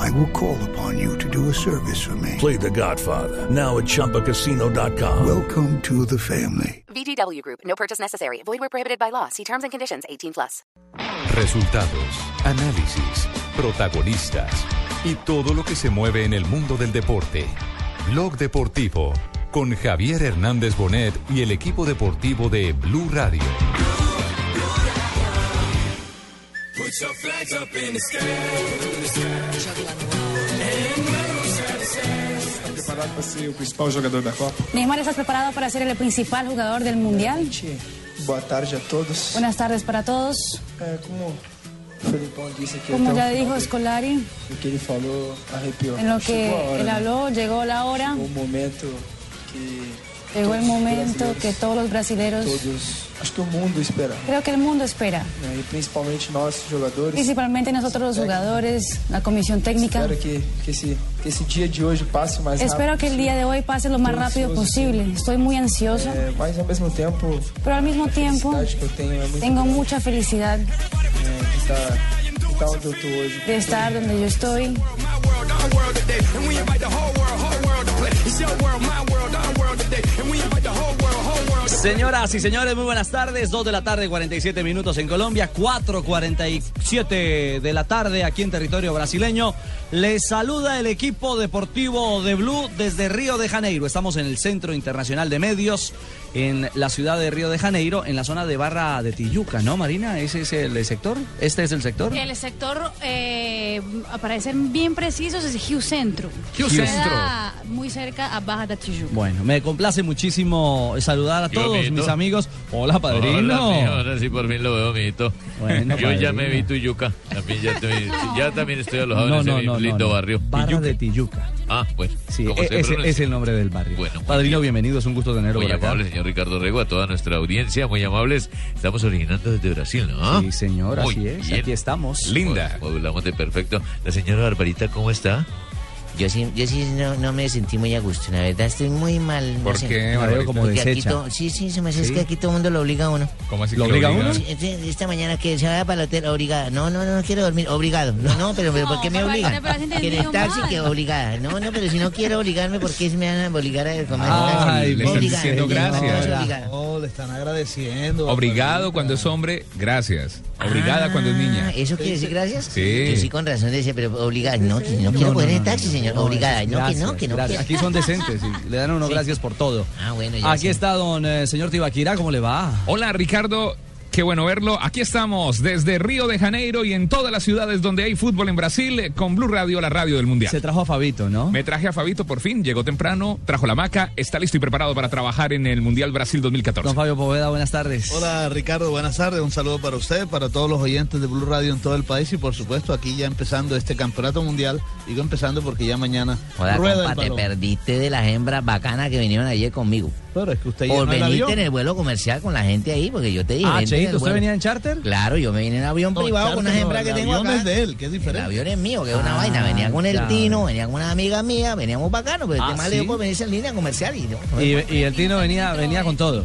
I will call upon you to do a service for me. Play The Godfather now at ChumbaCasino.com. Welcome to the family. VGW Group. No purchase necessary. Void where prohibited by law. See terms and conditions. 18 plus. Resultados, análisis, protagonistas y todo lo que se mueve en el mundo del deporte. Blog Deportivo con Javier Hernández Bonet y el equipo deportivo de Blue Radio. Preparado para ser o principal jogador da Copa? Neymar, ¿estás preparado para ser el principal jugador del Mundial? Boa tarde a todos. Buenas tardes para todos. É, como Como ya dijo Scolari, do que ele falou, arrepiou. en lo que él habló, llegó la hora, o momento que llegó el momento que todos los brasileños, todos, acho que o mundo espera, creo que el mundo espera, e principalmente nós jogadores. principalmente nosotros los jugadores, la comisión técnica. Espero que, que, esse, que esse dia de hoje passe o mais Espero rápido que el día de hoy pase lo más rápido posible. Estoy muy ansiosa, É, mas ao mesmo tempo, pero al mismo tiempo felicidade que eu tenho é Señoras y señores, muy buenas tardes. 2 de la tarde, 47 minutos en Colombia, 4.47 de la tarde aquí en territorio brasileño. Les saluda el equipo deportivo de Blue desde Río de Janeiro. Estamos en el Centro Internacional de Medios, en la ciudad de Río de Janeiro, en la zona de Barra de Tijuca, ¿no, Marina? ¿Ese es el sector? ¿Este es el sector? El sector, eh, para ser bien precisos, es Rio Centro. Queda Centro. Muy cerca a Baja de Tijuca. Bueno, me complace muchísimo saludar a Yo, todos mis amigos. Hola, padrino. Hola, mijo, ahora sí por fin lo veo, amiguito. Bueno, Yo ya me vi tu yuca. También ya, estoy- ya también estoy alojado No, en ese no, no, lindo no, no. barrio. Barra de Tijuca. Ah, bueno. Sí, ¿cómo e- se ese es el nombre del barrio. Bueno, Padrino, bien. bienvenido, es un gusto tenerlo Muy amable, señor Ricardo Rego, a toda nuestra audiencia, muy amables. Estamos originando desde Brasil, ¿no? Sí, señor, Muy así es. bien. Aquí estamos. Linda. Hablamos de perfecto. La señora Barbarita, ¿cómo está? Yo sí, yo sí no, no me sentí muy a gusto, la verdad estoy muy mal. no ¿Por sé. qué, veo como Porque aquí todo- sí, sí, se me hace, que aquí todo el mundo lo obliga a uno. ¿Cómo así ¿Lo que lo obliga uno? Sí, esta mañana que se vaya para el hotel, obligada. No, no, no, no quiero dormir, obligado. No, no, pero, pero ¿por qué me obligan? Que en el taxi mal. que obligada. No, no, pero si no quiero obligarme, ¿por qué me van a obligar a comer? Ay, le están Obligada, diciendo gracias. no, obligada. Le están agradeciendo. Obrigado cuando es hombre, gracias. Obrigada cuando es niña. Ah, ¿Eso quiere decir gracias? Sí. Yo sí con razón decía, pero obligada. No, que no quiero no, el taxi, señor. no, obligada. No, que no, gracias, que no. gracias. que- Aquí son decentes y le dan a uno Sí. gracias por todo. Ah, bueno, ya Aquí sé. está don eh, señor Tibaquira, ¿cómo le va? Hola Ricardo, qué bueno verlo. Aquí estamos desde Río de Janeiro y en todas las ciudades donde hay fútbol en Brasil eh, con Blue Radio, la radio del Mundial. Se trajo a Fabito, ¿no? Me traje a Fabito por fin, llegó temprano, trajo la maca, está listo y preparado para trabajar en el Mundial Brasil 2014. Don Fabio Poveda, buenas tardes. Hola Ricardo, buenas tardes. Un saludo para usted, para todos los oyentes de Blue Radio en todo el país y por supuesto aquí ya empezando este campeonato mundial. Digo empezando porque ya mañana Joda, rueda compa, el te perdiste de las hembras bacanas que vinieron ayer conmigo. Pero es que usted Por el venirte avión. en el vuelo comercial con la gente ahí, porque yo te dije. Ah, el Cheito, ¿usted vuelo. venía en charter? Claro, yo me vine en avión No, privado con charter no, hembras el que tengo avión acá. es de él, que es El diferente. avión es mío, que es una Ah, vaina. Venía con el ya. Tino, venía con una amiga mía, veníamos bacanos, pero Ah, este mal ¿sí? le dio por venirse en línea comercial y no. Y, y el Tino venía, venía con todo.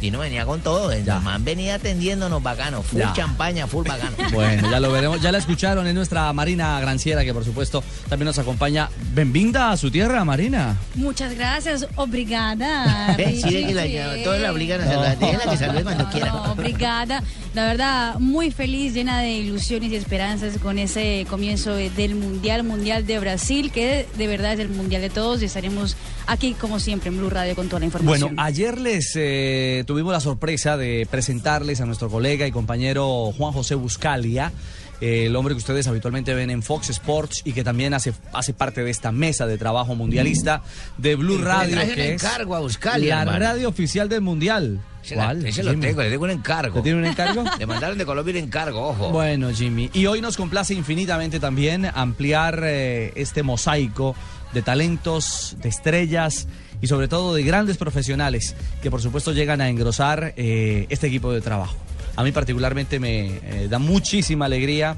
Tino venía con todo, el Ya. man venía atendiéndonos bacanos, full Ya. champaña, full bacano. Bueno, ya lo veremos. Ya la escucharon en nuestra Marina Granciera, que por supuesto también nos acompaña. Benvinda a su tierra, Marina. Muchas gracias, obrigada. Ven, sí, que la, todos la obligan a saludar. Déjenla que salude cuando quiera. No, obrigada. La verdad, muy feliz, llena de ilusiones y esperanzas con ese comienzo de- del Mundial, Mundial de Brasil, que de, de verdad es el Mundial de todos y estaremos aquí, como siempre, en Blue Radio con toda la información. Bueno, ayer les eh, tuvimos la sorpresa de presentarles a nuestro colega y compañero Juan José Buscalia, eh, el hombre que ustedes habitualmente ven en Fox Sports y que también hace, hace parte de esta mesa de trabajo mundialista de Blue Radio, que es encargo a Buscalia, la hermano. radio oficial del Mundial. Ese lo Jimmy? tengo, le tengo un encargo. ¿Le tiene un encargo? Le mandaron de Colombia un encargo, ojo. Bueno, Jimmy, y hoy nos complace infinitamente también ampliar eh, este mosaico de talentos, de estrellas y sobre todo de grandes profesionales que por supuesto llegan a engrosar eh, este equipo de trabajo. A mí particularmente me eh, da muchísima alegría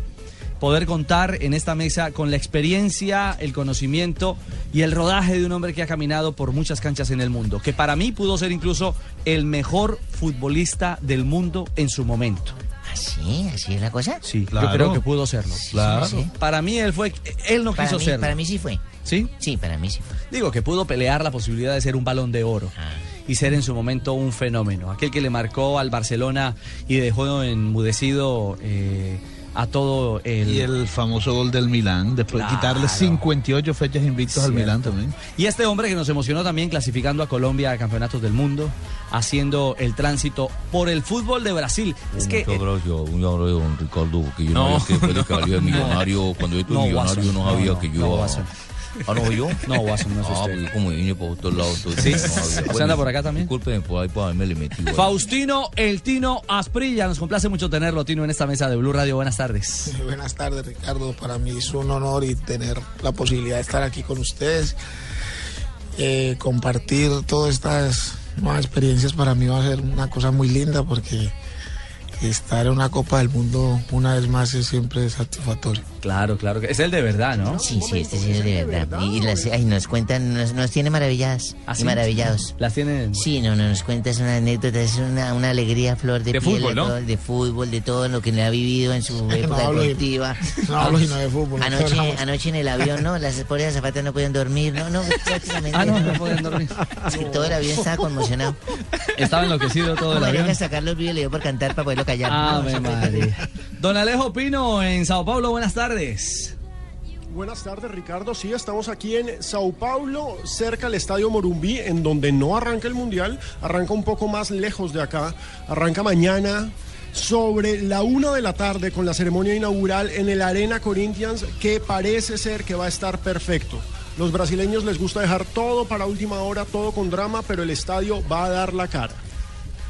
poder contar en esta mesa con la experiencia, el conocimiento y el rodaje de un hombre que ha caminado por muchas canchas en el mundo, que para mí pudo ser incluso el mejor futbolista del mundo en su momento. ¿Así? ¿Así es la cosa? Sí, Claro. yo creo que pudo serlo. Claro. Sí, sí. Para mí él fue, él no Para quiso mí, serlo. para mí sí fue. ¿Sí? Sí, para mí sí fue. Digo que pudo pelear la posibilidad de ser un balón de oro Ah. y ser en su momento un fenómeno. Aquel que le marcó al Barcelona y dejó enmudecido eh, a todo el... Y el famoso gol del Milán, después de quitarle Claro. 58 fechas invictos al Cierto. Milán también. Y este hombre que nos emocionó también clasificando a Colombia a campeonatos del mundo, haciendo el tránsito por el fútbol de Brasil. Es que... Muchas gracias, un abrazo, don Ricardo, porque yo No. no, sabía que fue de millonario. Cuando yo estoy No, millonario, Watson, no sabía no, que yo. ¿Ah, no yo? No, Watson, no es Ah, usted. porque como vine por otro lado. entonces ¿Sí? no sabía. ¿Usted anda por acá también? Disculpen, por ahí para haberme le metido. Faustino El Tino Asprilla, nos complace mucho tenerlo, Tino, en esta mesa de Blue Radio. Buenas tardes. Buenas tardes, Ricardo. Para mí es un honor y tener la posibilidad de estar aquí con ustedes. Eh, compartir todas estas nuevas experiencias para mí va a ser una cosa muy linda porque estar en una Copa del Mundo una vez más es siempre satisfactorio. Claro, claro. que Es el de verdad, ¿no? Sí, sí, este sí es de verdad. Y, y las, ay, nos cuentan, nos, nos tiene maravilladas ¿Ah, y sí? maravillados. Las tienen... Sí, no, no, nos cuentas una anécdota, es una, una alegría flor de, De piel, fútbol, de, ¿no? todo, de fútbol, de todo lo que le ha vivido en su época de- deportiva. No hablo sino de fútbol. no Anoche, hablamos. anoche en el avión, ¿no? Las pobres azafatas no podían dormir, no, no, prácticamente. Ah, no, no pueden dormir. Sí, todo el avión estaba conmocionado. Estaba enloquecido todo el María avión. hasta Carlos Vive le dio por cantar para poderlo callar. No, María. Don Alejo Pino en Sao Paulo, buenas tardes. Buenas tardes, Ricardo. Sí, estamos aquí en Sao Paulo, cerca del Estadio Morumbí, en donde no arranca el Mundial, arranca un poco más lejos de acá, arranca mañana sobre la una de la tarde con la ceremonia inaugural en el Arena Corinthians, que parece ser que va a estar perfecto. Los brasileños les gusta dejar todo para última hora, todo con drama, pero el estadio va a dar la cara.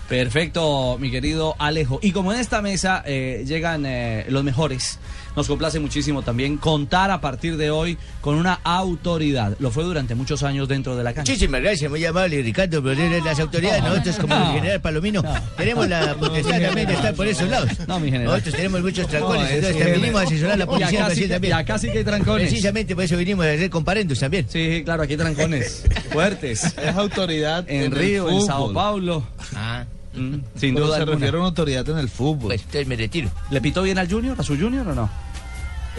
Perfecto, mi querido Alejo. Y como en esta mesa eh, llegan eh, los mejores, nos complace muchísimo también contar a partir de hoy con una autoridad. Lo fue durante muchos años dentro de la cancha. Muchísimas gracias, muy amable Ricardo, pero de las autoridades, No, nosotros como no. el general Palomino, tenemos la potestad también de estar por esos lados. No, mi general. Nosotros tenemos muchos trancones, No, es entonces que- también vinimos a asesorar a la policía acá en sí también. y acá sí que hay trancones. Precisamente por eso vinimos a hacer comparendos también. Sí, claro, aquí hay trancones fuertes. Es autoridad En el Río, en. Sao Paulo. Ah, Mm, sin duda se alguna. refiere a una autoridad en el fútbol. pues entonces me retiro. ¿Le pitó bien al Junior, a su Junior o no?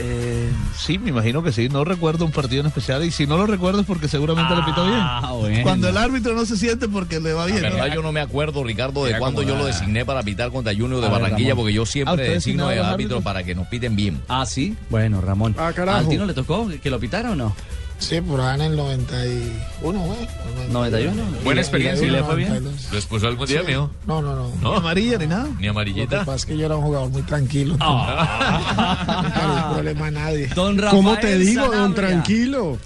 Eh, sí, me imagino que sí. No recuerdo un partido en especial y si no lo recuerdo es porque seguramente le pitó bien. Ah, bueno. Cuando el árbitro no se siente porque le va La bien. ¿no? verdad, yo no me acuerdo, Ricardo, de cuándo yo lo la- designé para pitar contra Junior de A Barranquilla, Ramón. porque yo Ah, siempre ¿usted designo de árbitro para que nos piten bien. Ah, sí. Bueno, Ramón. Ah, carajo. ¿A Tino le tocó que lo pitara o no? Sí, por ahí en el 91, güey. 91. Buena ¿Y- experiencia. ¿Y le fue bien? 92. ¿Lo expulsó algún día, mío? No, no, no. No, Ni amarilla ni nada. ni Lo que amarillita. pasa es que yo era un jugador muy tranquilo. No hay problema a nadie. Don Rafael ¿Cómo te digo, don Tranquilo?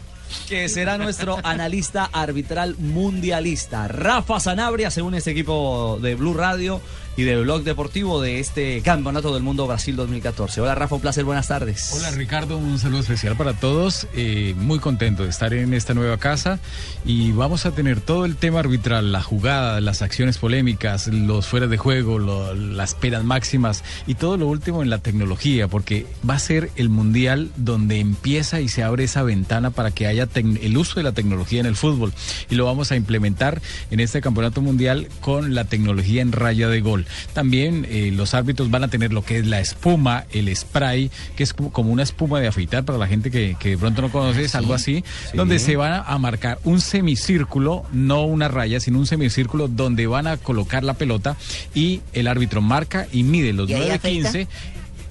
Que será nuestro analista arbitral mundialista. Rafa Sanabria se une a este equipo de Blue Radio y de Blog Deportivo de este Campeonato del Mundo Brasil 2014. Hola Rafa, un placer, buenas tardes. Hola Ricardo, un saludo especial para todos. Eh, muy contento de estar en esta nueva casa y vamos a tener todo el tema arbitral, la jugada, las acciones polémicas, los fuera de juego, las penas máximas y todo lo último en la tecnología, porque va a ser el mundial donde empieza y se abre esa ventana para que haya el uso de la tecnología en el fútbol y lo vamos a implementar en este campeonato mundial con la tecnología en raya de gol. También eh, los árbitros van a tener lo que es la espuma, el spray, que es como una espuma de afeitar para la gente que, que de pronto no conoce, es algo así, sí. donde se van a, a marcar un semicírculo, no una raya, sino un semicírculo donde van a colocar la pelota y el árbitro marca y mide los ¿Y ahí 9.15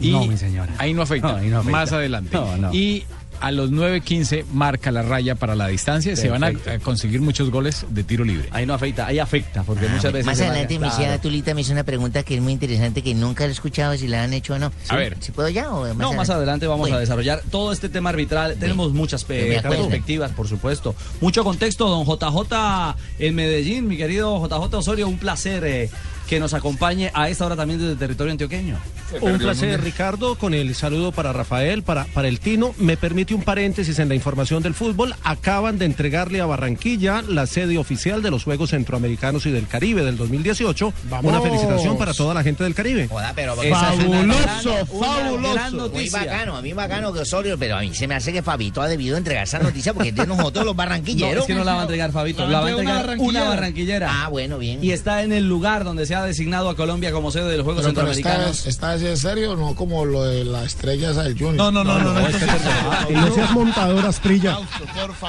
y No, mi señora. ahí no afecta, No, ahí no afecta. más adelante. No, no. Y a los 9.15 marca la raya para la distancia, se van a, Perfecto. a conseguir muchos goles de tiro libre. Ahí no afecta, ahí afecta, porque Ah, muchas veces... Más adelante mi Claro. Tulita me hizo una pregunta que es muy interesante que nunca la he escuchado si la han hecho o no. A ver. ¿Si puedo ya o más No, más adelante vamos Bueno. a desarrollar todo este tema arbitral. Tenemos muchas perspectivas, por supuesto. Mucho contexto, don JJ en Medellín, mi querido JJ Osorio, un placer eh, que nos acompañe a esta hora también desde el territorio antioqueño. Un placer, Ricardo, con el saludo para Rafael, para, para el Tino. Me permite un paréntesis en la información del fútbol. Acaban de entregarle a Barranquilla la sede oficial de los Juegos Centroamericanos y del Caribe del 2018. Una felicitación para toda la gente del Caribe. Joda, pero Esa es una fabuloso, gran- una fabuloso. Muy noticia. bacano, a mí bacano que Osorio, pero a mí se me hace que Fabito ha debido entregar esa noticia porque de nosotros los barranquilleros. No, es que no la va a entregar Fabito, la va a entregar una barranquillera. Ah, bueno, bien. Y está en el lugar donde se ha designado a Colombia como sede de los Juegos Pero, pero esta, Centroamericanos. esta vez es serio, no como lo de la estrella esa del Junior. No, no, no, no, no, es que- No seas montador, Asprilla.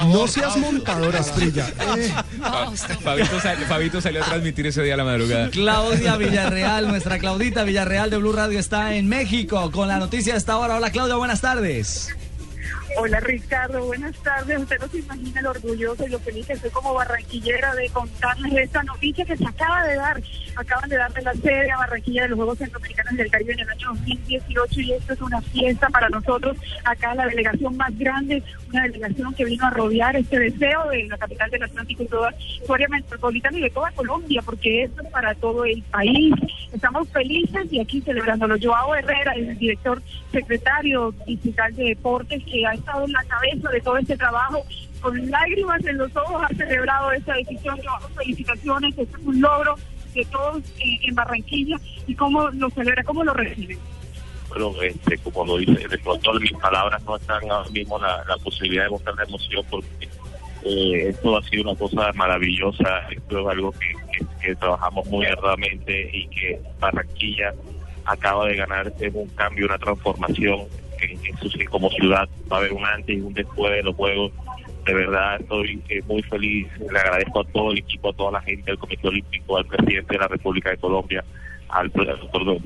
No seas montador, Asprilla. Fabito, sal- Fabito salió a transmitir ese día a la madrugada. Claudia Villarreal, nuestra Claudita Villarreal de Blue Radio está en México con la noticia de esta hora. Hola Claudia, buenas tardes. Hola Ricardo, buenas tardes. Usted no se imagina lo orgulloso y lo feliz que estoy como barranquillera de contarles esta noticia que se acaba de dar. Acaban de darle la sede a Barranquilla de los Juegos Centroamericanos del Caribe en el año 2018 y esto es una fiesta para nosotros. Acá la delegación más grande, una delegación que vino a rodear este deseo de la capital del Atlántico y toda su área metropolitana y de toda Colombia, porque esto es para todo el país. Estamos felices y aquí celebrándolo. Joao Herrera, el director secretario digital de deportes, que ha estado en la cabeza de todo este trabajo, con lágrimas en los ojos, ha celebrado esta decisión. Joao, felicitaciones, esto es un logro de todos eh, en Barranquilla y cómo lo celebra, cómo lo recibe. Bueno, este, como lo dice, de pronto mis palabras no están ahora mismo la, posibilidad de mostrar la emoción porque eh, esto ha sido una cosa maravillosa, esto es algo que, que- que trabajamos muy arduamente y que Barranquilla acaba de ganar es un cambio, una transformación en, en como ciudad, va a haber un antes y un después de los Juegos. De verdad estoy eh, muy feliz, le agradezco a todo el equipo, a toda la gente del Comité Olímpico, al presidente de la República de Colombia, al,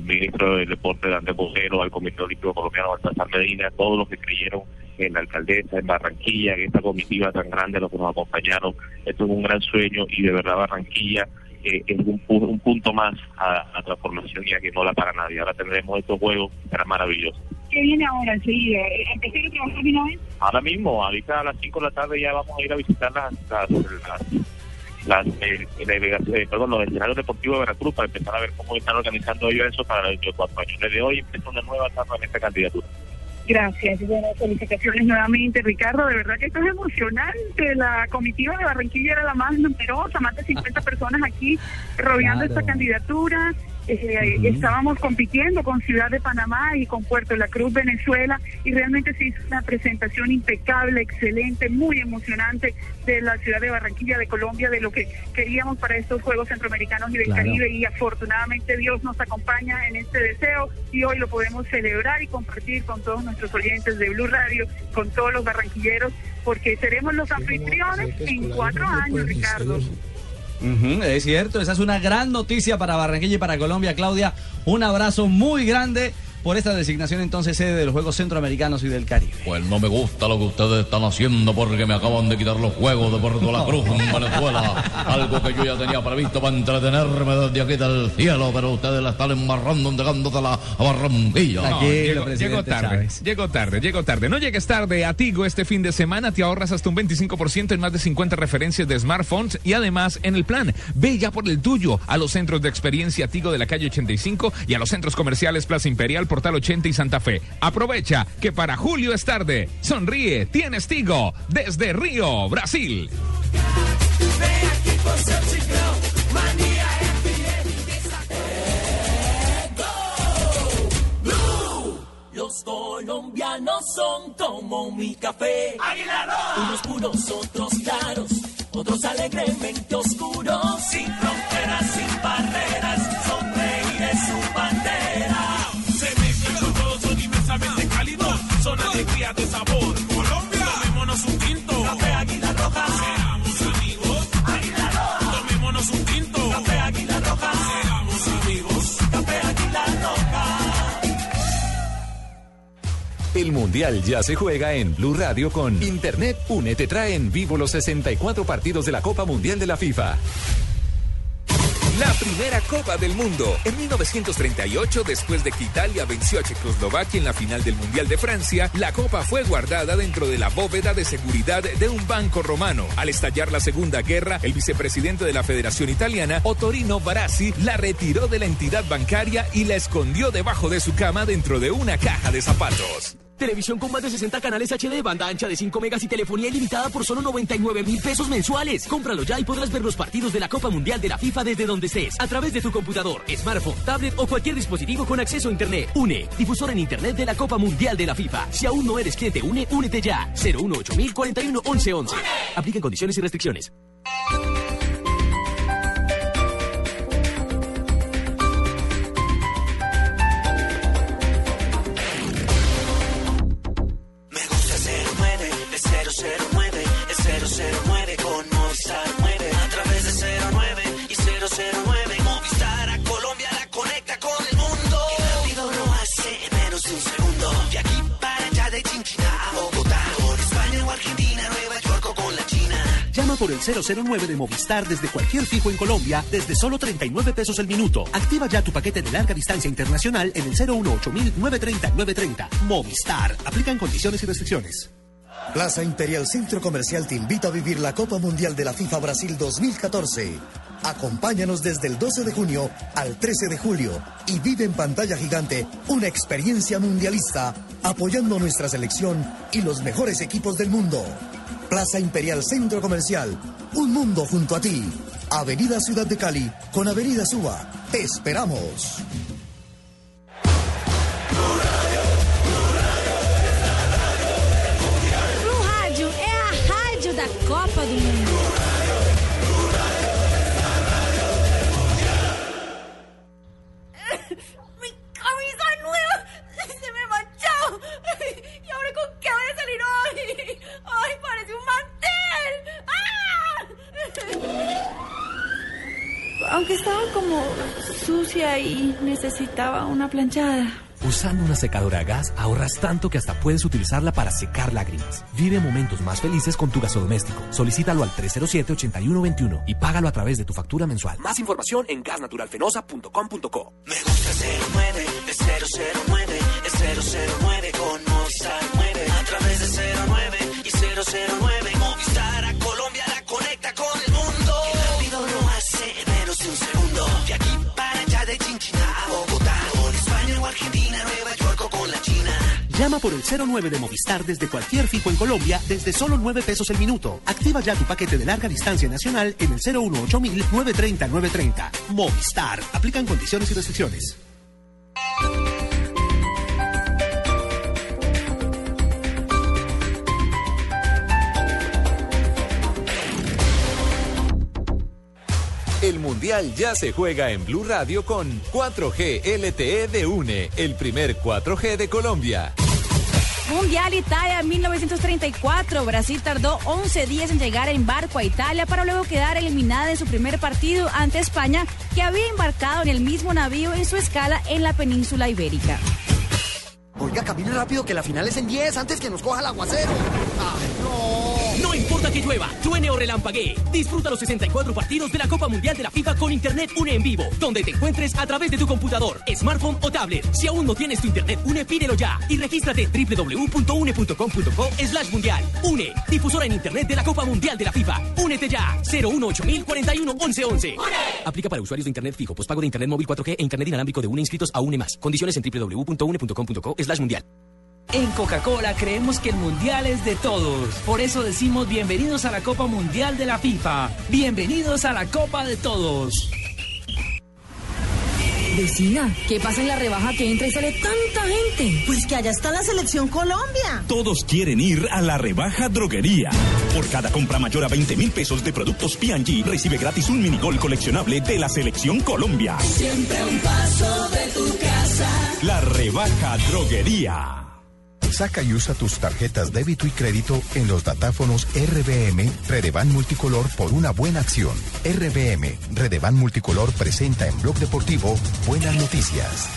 ministro del Deporte, Andrés Bojero, al Comité Olímpico Colombiano, Baltasar Medina, todos los que creyeron en la alcaldesa, en Barranquilla, en esta comitiva tan grande, los que nos acompañaron. Esto es un gran sueño y de verdad Barranquilla eh, es un, un punto más a la transformación ya que no la para nadie. Ahora tendremos estos juegos, será maravilloso. ¿Qué viene ahora enseguida? Eh, ¿Empecé a trabajar de una vez? Ahora mismo, ahorita a las 5 de la tarde ya vamos a ir a visitar las, las, las, las, eh, delegaciones, eh, perdón, los escenarios deportivos de Veracruz para empezar a ver cómo están organizando ellos eso para los cuatro años. Desde hoy empieza una nueva etapa en esta candidatura. Gracias, y bueno, felicitaciones nuevamente, Ricardo. De verdad que esto es emocionante. La comitiva de Barranquilla era la más numerosa, más de 50 personas aquí rodeando Claro. esta candidatura. Eh, Estábamos compitiendo con Ciudad de Panamá y con Puerto La Cruz, Venezuela, y realmente se hizo una presentación impecable, excelente, muy emocionante de la ciudad de Barranquilla, de Colombia, de lo que queríamos para estos Juegos Centroamericanos y del Claro. Caribe, y afortunadamente Dios nos acompaña en este deseo y hoy lo podemos celebrar y compartir con todos nuestros oyentes de Blue Radio, con todos los barranquilleros, porque seremos los anfitriones en cuatro años, Ricardo. Es cierto, esa es una gran noticia para Barranquilla y para Colombia, Claudia. Un abrazo muy grande por esta designación entonces sede de los Juegos Centroamericanos y del Caribe. Pues no me gusta lo que ustedes están haciendo porque me acaban de quitar los juegos de Puerto La Cruz en Venezuela. Algo que yo ya tenía previsto para entretenerme desde aquí del cielo, pero ustedes la están embarrando, entregándosela a Barranquilla. No, llegó, llegó tarde, llegó tarde, llegó tarde. No llegues tarde a Tigo este fin de semana. Te ahorras hasta un 25% en más de 50 referencias de smartphones y además en el plan. Ve ya por el tuyo a los centros de experiencia Tigo de la calle 85 y a los centros comerciales Plaza Imperial, Portal 80 y Santa Fe. Aprovecha que para julio es tarde. Sonríe, tienes Tigo desde Río, Brasil. Los colombianos son como mi café. Unos puros, otros claros, otros alegremente oscuros. Sin fronteras, sin barreras, El Mundial ya se juega en Blue Radio con Internet Une te trae en vivo los 64 partidos de la Copa Mundial de la FIFA. La primera Copa del Mundo. En 1938, después de que Italia venció a Checoslovaquia en la final del Mundial de Francia, la copa fue guardada dentro de la bóveda de seguridad de un banco romano. Al estallar la Segunda Guerra, el vicepresidente de la Federación Italiana, Ottorino Barassi, la retiró de la entidad bancaria y la escondió debajo de su cama dentro de una caja de zapatos. Televisión con más de 60 canales HD, banda ancha de 5 megas y telefonía ilimitada por solo 99 mil pesos mensuales. Cómpralo ya y podrás ver los partidos de la Copa Mundial de la FIFA desde donde estés, a través de tu computador, smartphone, tablet o cualquier dispositivo con acceso a Internet. UNE, difusor en Internet de la Copa Mundial de la FIFA. Si aún no eres cliente UNE, únete ya. 018 41 11 11. Apliquen condiciones y restricciones. 009 de Movistar desde cualquier fijo en Colombia desde solo 39 pesos el minuto. Activa ya tu paquete de larga distancia internacional en el 018 930 930. Movistar. Aplican condiciones y restricciones. Plaza Imperial Centro Comercial te invita a vivir la Copa Mundial de la FIFA Brasil 2014. Acompáñanos desde el 12 de junio al 13 de julio y vive en pantalla gigante una experiencia mundialista apoyando nuestra selección y los mejores equipos del mundo. Plaza Imperial Centro Comercial, un mundo junto a ti. Avenida Ciudad de Cali con Avenida Suba. Te esperamos. Blue Rádio é a rádio da Copa do Mundo. Aunque estaba como sucia y necesitaba una planchada. Usando una secadora a gas ahorras tanto que hasta puedes utilizarla para secar lágrimas. Vive momentos más felices con tu gasodoméstico. Solicítalo al 307-8121 y págalo a través de tu factura mensual. Más información en gasnaturalfenosa.com.co. Me gusta 09, es 009, es 009 con Movistar 9. A través de 09 y 009, Argentina, Nueva York o con la China. Llama por el 09 de Movistar desde cualquier fijo en Colombia desde solo 9 pesos el minuto. Activa ya tu paquete de larga distancia nacional en el 018 930 930. Movistar. Aplican condiciones y restricciones. El Mundial ya se juega en Blue Radio con 4G LTE de UNE, el primer 4G de Colombia. Mundial Italia 1934. Brasil tardó 11 días en llegar en barco a Italia para luego quedar eliminada en su primer partido ante España, que había embarcado en el mismo navío en su escala en la península ibérica. Oiga, camine rápido que la final es en 10 antes que nos coja el aguacero. ¡Ay, no! Importa que llueva, truene o relampaguee. Disfruta los 64 partidos de la Copa Mundial de la FIFA con Internet UNE en vivo, donde te encuentres a través de tu computador, smartphone o tablet. Si aún no tienes tu Internet UNE, pídelo ya y regístrate en www.une.com.co slash mundial. UNE, difusora en Internet de la Copa Mundial de la FIFA. Únete ya, 018 41 1111. Aplica para usuarios de Internet fijo, pospago de Internet móvil 4G e Internet inalámbrico de UNE inscritos a UNE+. Condiciones en www.une.com.co slash mundial. En Coca-Cola creemos que el mundial es de todos. Por eso decimos bienvenidos a la Copa Mundial de la FIFA. Bienvenidos a la Copa de Todos. Vecina, ¿qué pasa en la rebaja que entra y sale tanta gente? Pues que allá está la selección Colombia. Todos quieren ir a la rebaja droguería. Por cada compra mayor a 20 mil pesos de productos P&G, recibe gratis un minigol coleccionable de la selección Colombia. Siempre un paso de tu casa. La rebaja droguería. Saca y usa tus tarjetas débito y crédito en los datáfonos RBM Redevan Multicolor por una buena acción. RBM Redevan Multicolor presenta en Blog Deportivo Buenas Noticias.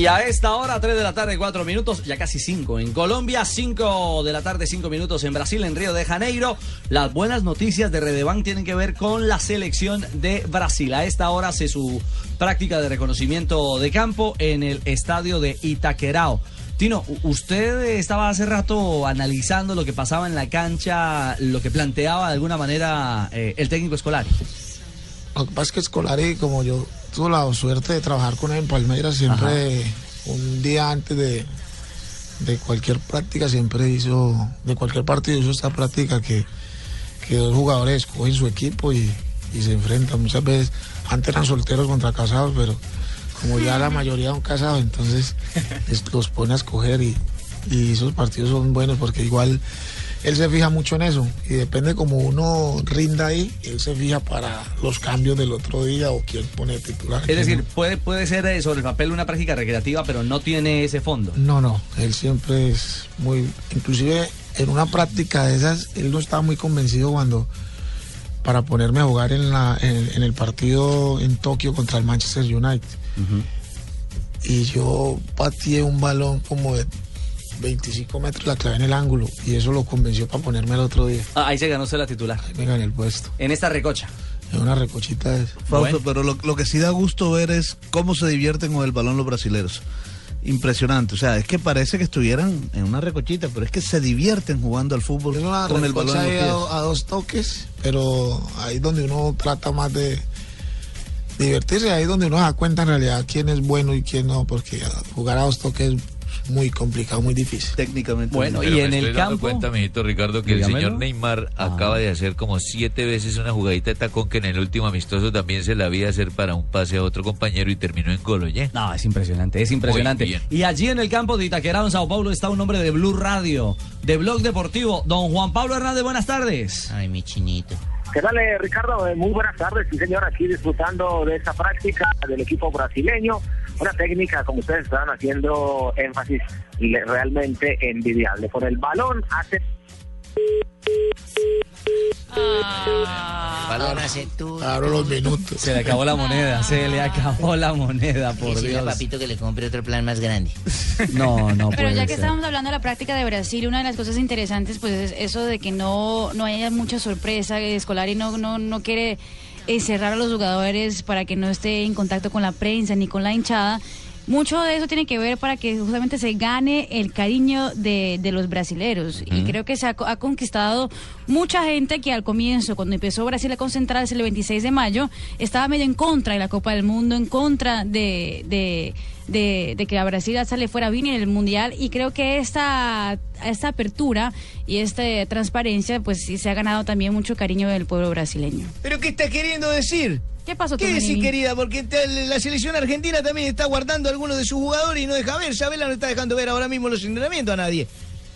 Y a esta hora, 3 de la tarde, 4 minutos, ya casi 5 en Colombia, 5 de la tarde, 5 minutos en Brasil, en Río de Janeiro. Las buenas noticias de Redeban tienen que ver con la selección de Brasil. A esta hora hace su práctica de reconocimiento de campo en el estadio de Itaquerao. Tino, usted estaba hace rato analizando lo que pasaba en la cancha, lo que planteaba de alguna manera eh, el técnico escolar. Lo que pasa es que Escolari, como yo tuve la suerte de trabajar con él en Palmeiras, siempre un día antes de, de cualquier práctica, siempre hizo, de cualquier partido hizo esta práctica que, que dos jugadores escogen su equipo y, y se enfrentan. Muchas veces, antes eran solteros contra casados, pero como ya la mayoría son casados, entonces es- los pone a escoger y, y esos partidos son buenos porque igual él se fija mucho en eso y depende como uno rinda ahí, él se fija para los cambios del otro día o quién pone titular. Es decir, no. puede, puede ser eh, sobre el papel una práctica recreativa, pero no tiene ese fondo. No, no, él siempre es muy, inclusive en una práctica de esas, él no estaba muy convencido cuando para ponerme a jugar en, la, en, en el partido en Tokio contra el Manchester United. Y yo pateé un balón como de 25 metros, la clavé en el ángulo y eso lo convenció para ponerme el otro día. Ah, ahí se ganó usted la titular. Ahí me gané el puesto. En esta recocha. Es una recochita de Fausto, pero lo, lo que sí da gusto ver es cómo se divierten con el balón los brasileros. Impresionante, o sea, es que parece que estuvieran en una recochita, pero es que se divierten jugando al fútbol una con el balón en los a, pies. do- a dos toques, pero ahí es donde uno trata más de divertirse, ahí es donde uno se da cuenta en realidad quién es bueno y quién no, porque jugar a dos toques es muy complicado, muy difícil. Técnicamente. Pero me estoy dando cuenta, amiguito Ricardo, que Dígamelo. el señor Neymar acaba de hacer como siete veces una jugadita de tacón que en el último amistoso también se la había hacer para un pase a otro compañero y terminó en gol, oye. No, es impresionante, es impresionante. Y allí en el campo de Itaquerao, en Sao Paulo, está un hombre de Blue Radio, de Blog Deportivo, don Juan Pablo Hernández, buenas tardes. Ay, mi chinito. ¿Qué tal, eh, Ricardo? Eh, Muy buenas tardes, sí señor, aquí disfrutando de esta práctica del equipo brasileño, una técnica, como ustedes estaban haciendo énfasis, realmente envidiable. Por el balón hace... Balón hace tú. Abro los minutos. Se le acabó la moneda, se le acabó la moneda, por Decirle a Dios. papito que le compre otro plan más grande. No, no Pero puede ya que ser. estamos hablando de la práctica de Brasil, una de las cosas interesantes pues es eso de que no, no haya mucha sorpresa escolar y no, no, no quiere encerrar a los jugadores para que no esté en contacto con la prensa ni con la hinchada. Mucho de eso tiene que ver para que justamente se gane el cariño de, de los brasileros. Y creo que se ha, co- ha conquistado mucha gente que al comienzo, cuando empezó Brasil a concentrarse el 26 de mayo, estaba medio en contra de la Copa del Mundo, en contra de, de, de, de que a Brasil sale fuera bien en el Mundial. Y creo que esta, esta apertura y esta transparencia, pues sí se ha ganado también mucho cariño del pueblo brasileño. ¿Pero qué está queriendo decir? ¿Qué pasó, ¿Qué decir, querida? Porque te- la selección argentina también está guardando a algunos de sus jugadores y no deja ver. Sabela no está dejando ver ahora mismo los entrenamientos a nadie.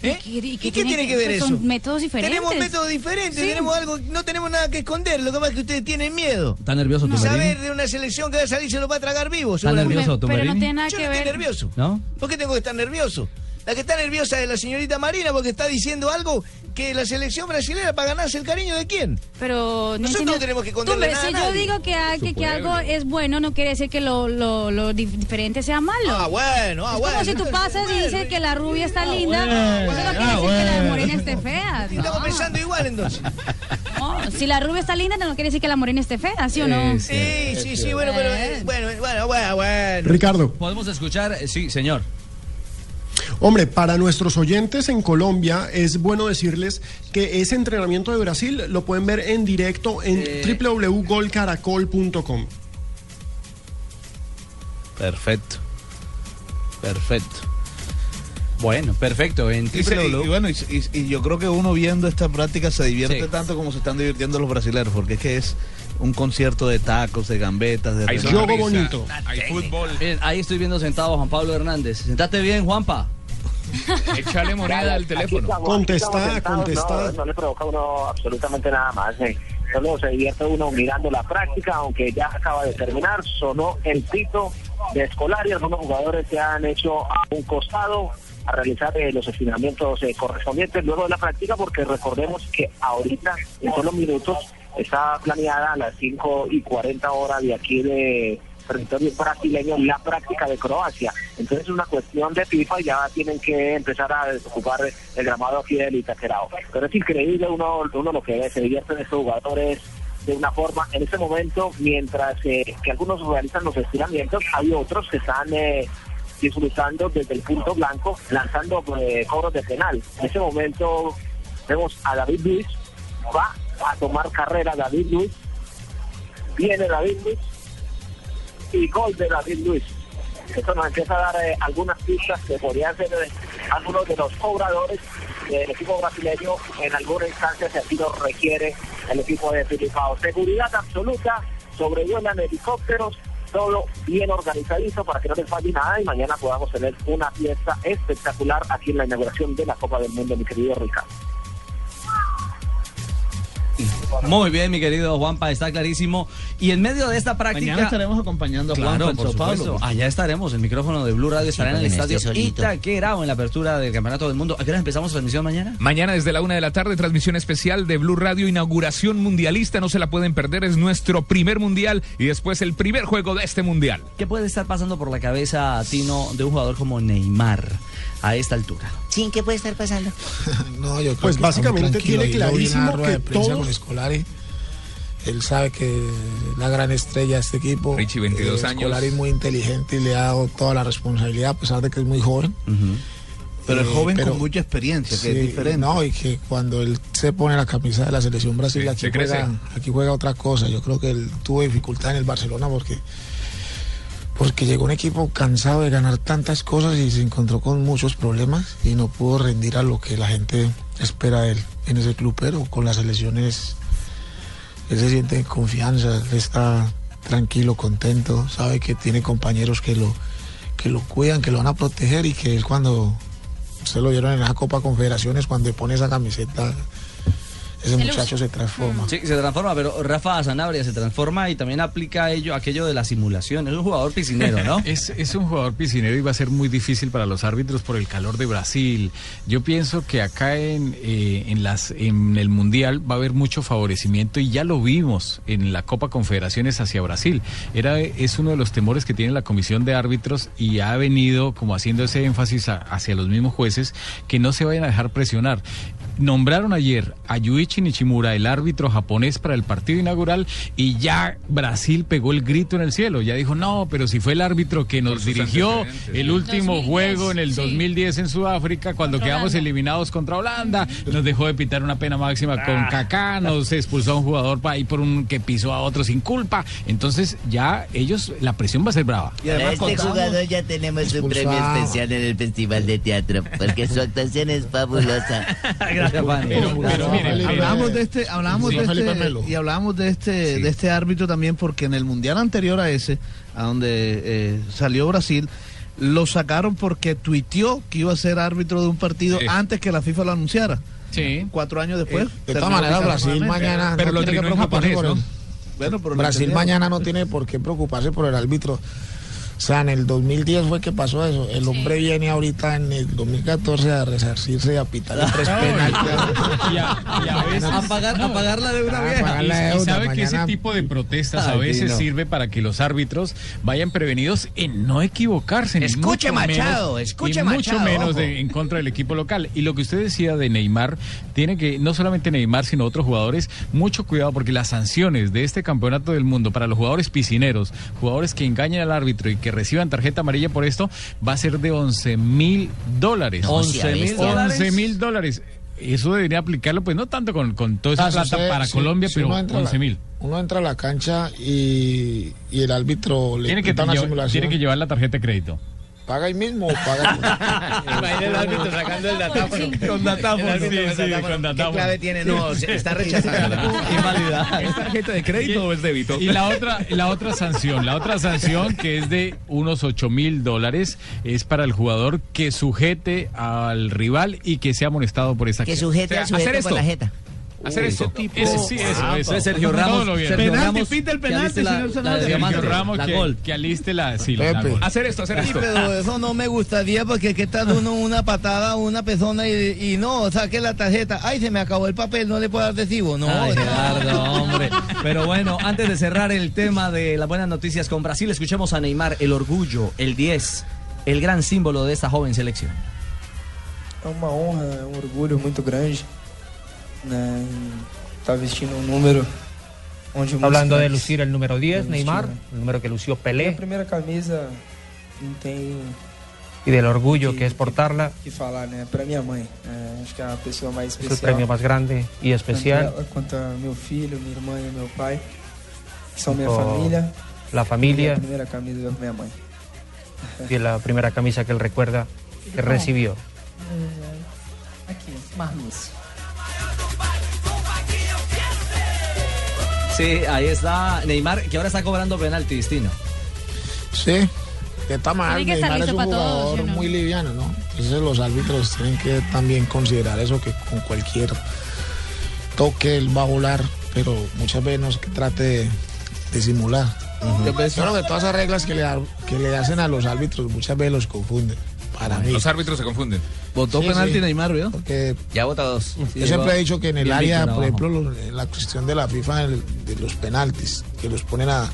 ¿Eh? ¿Y qué, tiene que ver eso? son métodos diferentes. Tenemos métodos diferentes, Sí. tenemos algo, no tenemos nada que esconder. Lo que pasa es que ustedes tienen miedo. ¿Está nervioso tu Saber de una selección que va a salir se lo va a tragar vivo. ¿Está nervioso, Pero no tiene nada Yo no estoy nervioso. ¿No? ¿Por qué tengo que estar nervioso? La que está nerviosa es la señorita Marina porque está diciendo algo que la selección brasileña para ganarse el cariño de quién. Pero no Nosotros entiendo- no tenemos que contarle nada a si yo nadie. digo que, ah, que, Su que algo es bueno, no quiere decir que lo, lo, lo dif- diferente sea malo. Ah, bueno, ah, es bueno. como si tú pasas y dices que la rubia está linda, bueno, eso no quiere ah, decir que la bueno. morena esté fea. Estamos pensando igual entonces. No, si la rubia está linda, no quiere decir que la morena esté fea, ¿sí o no? Sí, sí, sí, bueno, pero bueno, bueno, bueno, bueno. Ricardo. Podemos escuchar, sí, señor. Hombre, para nuestros oyentes en Colombia es bueno decirles que ese entrenamiento de Brasil lo pueden ver en directo en Eh. www.golcaracol.com. Perfecto. Perfecto. Bueno, perfecto. En Y, se- bueno, y, y- y yo creo que uno viendo esta práctica se divierte Sí. tanto como se están divirtiendo los brasileños, porque es que es un concierto de tacos, de gambetas, de Hay. Juego bonito. Hay fútbol. Bien, ahí estoy viendo sentado a Juan Pablo Hernández. Sentate bien, Juanpa. Échale moneda al teléfono. Contestá, contestá. No, no le provoca a uno absolutamente nada más. eh. Solo se divierte uno mirando la práctica, aunque ya acaba de terminar. Sonó el pito de Escolari. Algunos jugadores se han hecho a un costado a realizar eh, los estiramientos eh, correspondientes luego de la práctica, porque recordemos que ahorita, en solo minutos, está planeada a las 5 y 40 horas de aquí de territorio brasileño la práctica de Croacia. Entonces es una cuestión de FIFA y ya tienen que empezar a ocupar el gramado aquí del Itaquerao. Pero es increíble uno, uno lo que ve, se divierten estos jugadores de una forma. En este momento, mientras eh, que algunos realizan los estiramientos, hay otros que están eh, disfrutando desde el punto blanco, lanzando eh, cobros de penal. En ese momento vemos a David Luis, va a tomar carrera David Luis, viene David Luis y gol de David Luis. Esto nos empieza a dar eh, algunas pistas que podrían ser eh, algunos de los cobradores del equipo brasileño en alguna instancia si así lo requiere el equipo de Filipao. Seguridad absoluta, sobrevuelan helicópteros, todo bien organizadito para que no les falle nada y mañana podamos tener una fiesta espectacular aquí en la inauguración de la Copa del Mundo, mi querido Ricardo. Muy bien, mi querido Juanpa, está clarísimo. Y en medio de esta práctica. Mañana estaremos acompañando a Juanpa Claro, en por Sao Paulo. supuesto. Allá estaremos. El micrófono de Blue Radio estará en el estadio. Itaquerao en la apertura del Campeonato del Mundo. ¿A qué hora empezamos transmisión mañana? Mañana desde la una de la tarde, transmisión especial de Blue Radio, inauguración mundialista, no se la pueden perder, es nuestro primer mundial y después el primer juego de este mundial. ¿Qué puede estar pasando por la cabeza, Tino, de un jugador como Neymar a esta altura? Sí, ¿qué puede estar pasando? No, yo creo Pues que básicamente tiene clarísimo rueda de que prensa todos- con Scolari. Él sabe que la gran estrella de este equipo. Richie, 22 Eh, años. Scolari es muy inteligente y le ha dado toda la responsabilidad a pesar de que es muy joven. Pero es Eh, joven pero- con mucha experiencia, que Sí, es diferente. No, y que cuando él se pone la camisa de la selección Brasil, Sí, aquí, juega, aquí juega otra cosa. Yo creo que él tuvo dificultad en el Barcelona porque, porque llegó un equipo cansado de ganar tantas cosas y se encontró con muchos problemas y no pudo rendir a lo que la gente espera de él en ese club, pero con las selecciones él se siente en confianza, él está tranquilo, contento, sabe que tiene compañeros que lo, que lo cuidan, que lo van a proteger y que es cuando Usted lo vieron en la Copa Confederaciones cuando pone esa camiseta. Ese Se muchacho se transforma. Sí, se transforma, pero Rafa Sanabria se transforma y también aplica ello, aquello de la simulación. Es un jugador piscinero, ¿no? Es, es un jugador piscinero y va a ser muy difícil para los árbitros por el calor de Brasil. Yo pienso que acá en, eh, en, las, en el Mundial va a haber mucho favorecimiento y ya lo vimos en la Copa Confederaciones hacia Brasil. Era, es uno de los temores que tiene la Comisión de Árbitros y ha venido como haciendo ese énfasis a- hacia los mismos jueces que no se vayan a dejar presionar. Nombraron ayer a Yuichi Nishimura, el árbitro japonés para el partido inaugural, y ya Brasil pegó el grito en el cielo. Ya dijo, no, pero si fue el árbitro que nos dirigió el último 2010, juego en el sí. 2010 en Sudáfrica, cuando Contra quedamos Holanda. eliminados contra Holanda, nos dejó de pitar una pena máxima con Ah. Kaká, nos expulsó a un jugador pa- ahí por un que pisó a otro sin culpa. Entonces ya ellos, la presión va a ser brava. Para este jugador ya tenemos un premio especial en el Festival de Teatro, porque su actuación es fabulosa. Gracias, Juan. Pero, pero miren, Hablábamos de este, hablábamos Sí. de este, y hablábamos de este, de este árbitro también porque en el mundial anterior a ese, a donde eh, salió Brasil, lo sacaron porque tuiteó que iba a ser árbitro de un partido Sí. antes que la FIFA lo anunciara. Sí. Cuatro años después. Eh, de todas maneras, Brasil mañana Pero no lo tiene que preocuparse japonés, por Bueno, pero Brasil mañana no tiene por qué preocuparse por el árbitro. O sea, en el 2010 fue que pasó eso. El hombre viene ahorita en el 2014 a resarcirse y a pitarle tres penaltis. A pagar, a pagarla de una Ah, vieja. pagar la Y- deuda, sabe que ese tipo de protestas a veces sirve para que los árbitros vayan prevenidos en no equivocarse. ni Escuche, mucho Machado, menos- escuche, y mucho Machado, menos de- en contra del equipo local. Y lo que usted decía de Neymar, tiene que, no solamente Neymar, sino otros jugadores, mucho cuidado porque las sanciones de este campeonato del mundo para los jugadores piscineros, jugadores que engañen al árbitro y que reciban tarjeta amarilla por esto, va a ser de 11 mil dólares. No, sí, a 11 mil dólares. 11 mil dólares. Eso debería aplicarlo, pues no tanto con, con toda esa Ah, plata usted- para Colombia, si pero uno entra a la- 11 mil. Uno entra a la cancha y, y el árbitro le Tiene que, una llevar- simulación. tiene que llevar la tarjeta de crédito. ¿Paga ahí mismo o paga? Imagina el árbitro sacando el datáfono. Con datáfono, sí, con sí, con datáfono. ¿Qué clave tiene? No, está rechazando. Invalidad. ¿Es tarjeta de crédito o es débito? Y la otra, la otra sanción, la otra sanción que es de unos 8 mil dólares es para el jugador que sujete al rival y que sea amonestado por esa Que sujete O sea, al sujeto hacer por la jeta. Hacer esto. Ese sí, eso, Ah, eso. Sergio Ramos, Todo lo bien. Sergio Penalti, Ramos, pita el penalti, la- señor la de Sergio Ramos la que, gol. que aliste la, sí, la gol. Hacer esto, hacer Sí, esto. pero eso no me gustaría porque que está dando una patada a una persona y, y no, saque la tarjeta. Ay, se me acabó el papel, no le puedo dar recibo. No, Ay, Gerardo, hombre. Pero bueno, antes de cerrar el tema de las buenas noticias con Brasil, escuchemos a Neymar, el orgullo, el 10, el gran símbolo de esta joven selección. É uma honra, é um orgulho muito grande né, estar vestindo um número onde Hablando de lucir el número 10, lo Neymar, el número que lució Pelé, primeira camisa não tem y del orgullo que es portarla, o que falar, né? Para minha mãe, é, acho que é a pessoa mais es el especial. premio más grande y Tanto especial. ela quanto a meu filho, minha irmã e meu pai, que são minha família. la familia a primeira camisa da minha mãe. y la primera camisa que él recuerda que recibió. Aqui, Marluz. Sí, ahí está Neymar, que ahora está cobrando penalti, Distino. Sí, que está mal. Que Neymar es un jugador ¿sí o no? muy liviano, ¿no? Entonces los árbitros tienen que también considerar eso, que con cualquier toque él va a volar, pero muchas veces no es que trate de, de simular. Yo creo que todas esas reglas que le, da- que le hacen a los árbitros muchas veces los confunden. Para mí. Los árbitros se confunden. Votó Sí, penalti sí. Neymar, ¿vio? Porque Ya vota dos. yo siempre he dicho que en el área, por abajo. ejemplo, la cuestión de la FIFA de los penaltis, que los ponen a,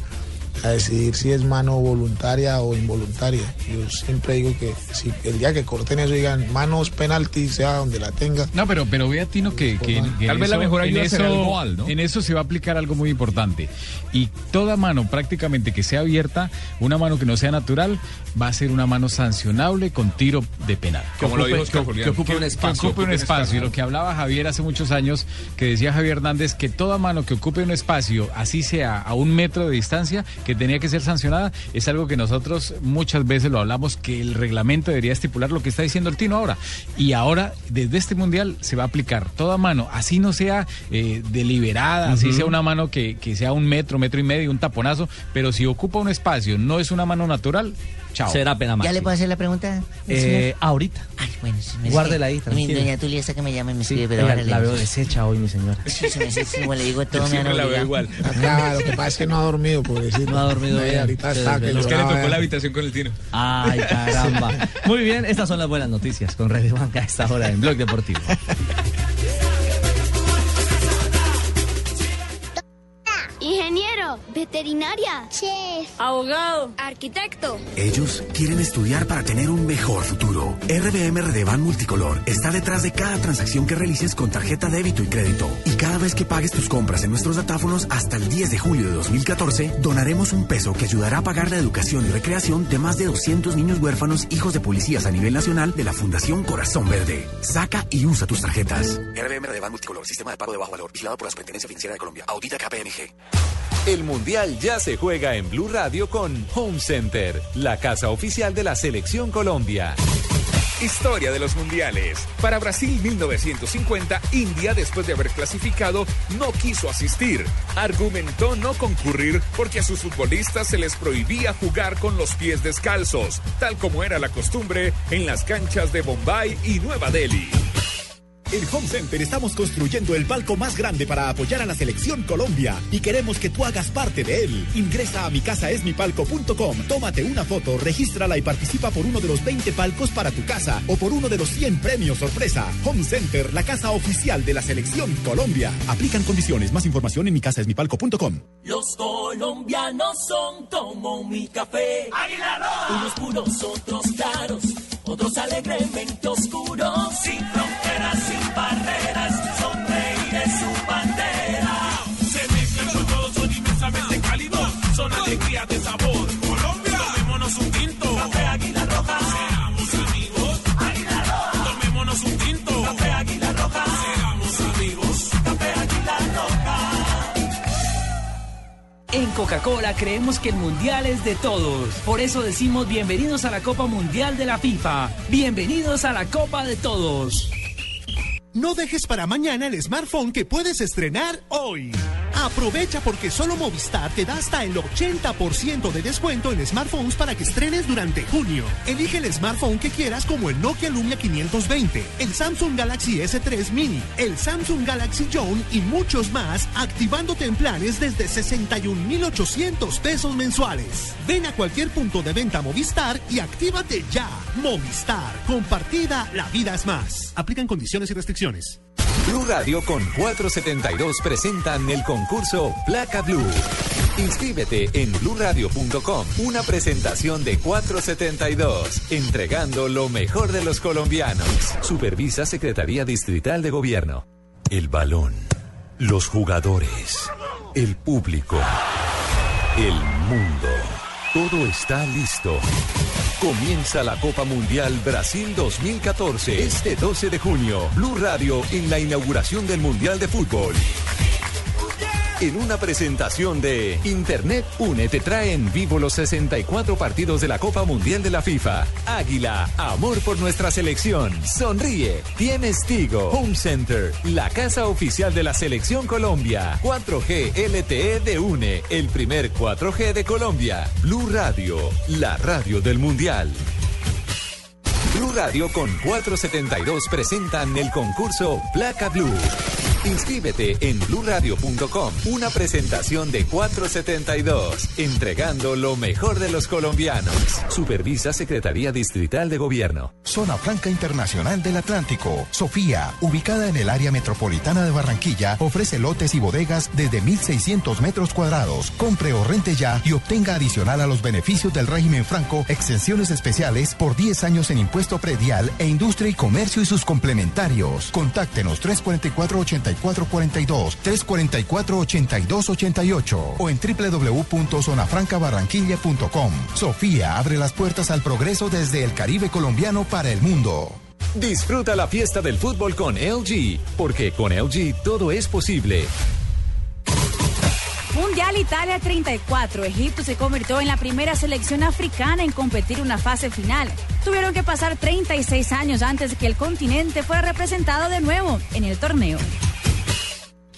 a decidir si es mano voluntaria o involuntaria. Yo siempre digo que si el día que corten eso digan manos penalti, sea donde la tenga. No, pero, pero vea, Tino, que, que, que Tal vez la eso- mejor en ayuda será el eso- goal, ¿no? En eso se va a aplicar algo muy importante. Y toda mano prácticamente que sea abierta, una mano que no sea natural, va a ser una mano sancionable con tiro de penal. Como lo ocupe- dijo Oscar que- Julián. que ocupe un Que- espacio. que ocupe un. Y espacio. lo que hablaba Javier hace muchos años, que decía Javier Hernández, que toda mano que ocupe un espacio, así sea a un metro de distancia, que tenía que ser sancionada, es algo que nosotros muchas veces lo hablamos, que el reglamento debería estipular lo que está diciendo el Tino ahora. Y ahora, desde este mundial, se va a aplicar toda mano, así no sea eh, deliberada, así sea una mano que, que sea un metro, metro y medio, un taponazo, pero si ocupa un espacio, no es una mano natural, chao. Será pena ¿Ya máxima. le puedo hacer la pregunta? Eh, ahorita. Ay, bueno, sí, me Guárdela ahí, escribe. Mi tranquila. doña Tulia esa que me llama y me Sí, escribe, pero oiga, ahora le la veo deshecha hoy, mi señora. Sí, sí, sí, sí, como le digo todo, me han la veo igual. Acá, lo que pasa es que no ha dormido, pobrecito. No ha dormido bien. Ahorita Se está que. Es que le tocó la habitación con el Tino. Ay, caramba. Muy bien, estas son las buenas noticias con Red Banca a esta hora en Blog Deportivo. Ingeniero, veterinaria, chef, abogado, arquitecto. Ellos quieren estudiar para tener un mejor futuro. RBM Redevan Multicolor está detrás de cada transacción que realices con tarjeta débito y crédito. Y cada vez que pagues tus compras en nuestros datáfonos hasta el 10 de julio de 2014, donaremos un peso que ayudará a pagar la educación y recreación de más de 200 niños huérfanos hijos de policías a nivel nacional de la Fundación Corazón Verde. Saca y usa tus tarjetas. RBM Redevan Multicolor, sistema de pago de bajo valor, vigilado por la Superintendencia Financiera de Colombia. Audita KPMG. El Mundial ya se juega en Blue Radio con Home Center, la casa oficial de la Selección Colombia. Historia de los mundiales. Para Brasil 1950, India, después de haber clasificado, no quiso asistir. Argumentó no concurrir porque a sus futbolistas se les prohibía jugar con los pies descalzos, tal como era la costumbre en las canchas de Bombay y Nueva Delhi. En Home Center estamos construyendo el palco más grande para apoyar a la selección Colombia y queremos que tú hagas parte de él. Ingresa a mi micasaesmipalco.com, tómate una foto, regístrala y participa por uno de los 20 palcos para tu casa o por uno de los 100 premios sorpresa. Home Center, la casa oficial de la selección Colombia. Aplican condiciones. Más información en micasaesmipalco.com. Los colombianos son como mi café. Unos puros, otros claros, otros alegremente oscuros. Sin fronteras, sin barreras, son reyes su bandera. Se mezclan con todos, son inmensamente cálidos. Son alegría de sabor. Colombia, tomémonos un tinto. En Coca-Cola creemos que el mundial es de todos. Por eso decimos bienvenidos a la Copa Mundial de la FIFA. Bienvenidos a la Copa de Todos. No dejes para mañana el smartphone que puedes estrenar hoy. Aprovecha porque solo Movistar te da hasta el 80% de descuento en smartphones para que estrenes durante junio. Elige el smartphone que quieras como el Nokia Lumia 520, el Samsung Galaxy S3 Mini, el Samsung Galaxy Zone y muchos más, activándote en planes desde 61,800 pesos mensuales. Ven a cualquier punto de venta Movistar y actívate ya. Movistar, compartida, la vida es más. Aplican condiciones y restricciones. Blue Radio con 472 presentan el concurso Placa Blue. Inscríbete en bluradio.com. Una presentación de 472, entregando lo mejor de los colombianos. Supervisa Secretaría Distrital de Gobierno. El balón, los jugadores, el público, el mundo. Todo está listo. Comienza la Copa Mundial Brasil 2014 este 12 de junio. Blue Radio en la inauguración del Mundial de Fútbol. En una presentación de Internet Une te trae en vivo los 64 partidos de la Copa Mundial de la FIFA. Águila, amor por nuestra selección. Sonríe. Tienes Tigo. Home Center, la casa oficial de la selección Colombia. 4G LTE de Une, el primer 4G de Colombia. Blue Radio, la radio del Mundial. Blue Radio con 472 presentan el concurso Placa Blue. Inscríbete en bluradio.com. Una presentación de 472, entregando lo mejor de los colombianos. Supervisa Secretaría Distrital de Gobierno. Zona Franca Internacional del Atlántico. Sofía, ubicada en el área metropolitana de Barranquilla, ofrece lotes y bodegas desde 1.600 metros cuadrados. Compre o rente ya y obtenga adicional a los beneficios del régimen franco exenciones especiales por 10 años en impuesto predial e industria y comercio y sus complementarios. Contáctenos 344-8442, 344-8288 o en www.zonafrancabarranquilla.com. Sofía abre las puertas al progreso desde el Caribe colombiano para el mundo. Disfruta la fiesta del fútbol con LG, porque con LG todo es posible. Mundial Italia 34. Egipto se convirtió en la primera selección africana en competir una fase final. Tuvieron que pasar 36 años antes de que el continente fuera representado de nuevo en el torneo.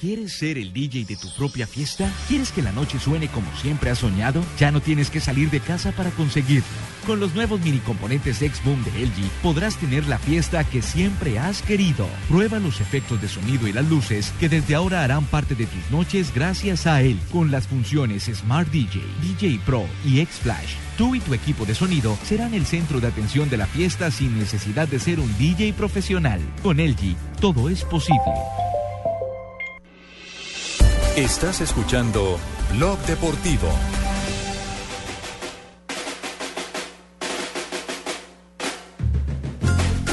¿Quieres ser el DJ de tu propia fiesta? ¿Quieres que la noche suene como siempre has soñado? Ya no tienes que salir de casa para conseguirlo. Con los nuevos mini componentes X-Boom de LG podrás tener la fiesta que siempre has querido. Prueba los efectos de sonido y las luces que desde ahora harán parte de tus noches gracias a él. Con las funciones Smart DJ, DJ Pro y X-Flash. Tú y tu equipo de sonido serán el centro de atención de la fiesta sin necesidad de ser un DJ profesional. Con LG, todo es posible. Estás escuchando Blog Deportivo.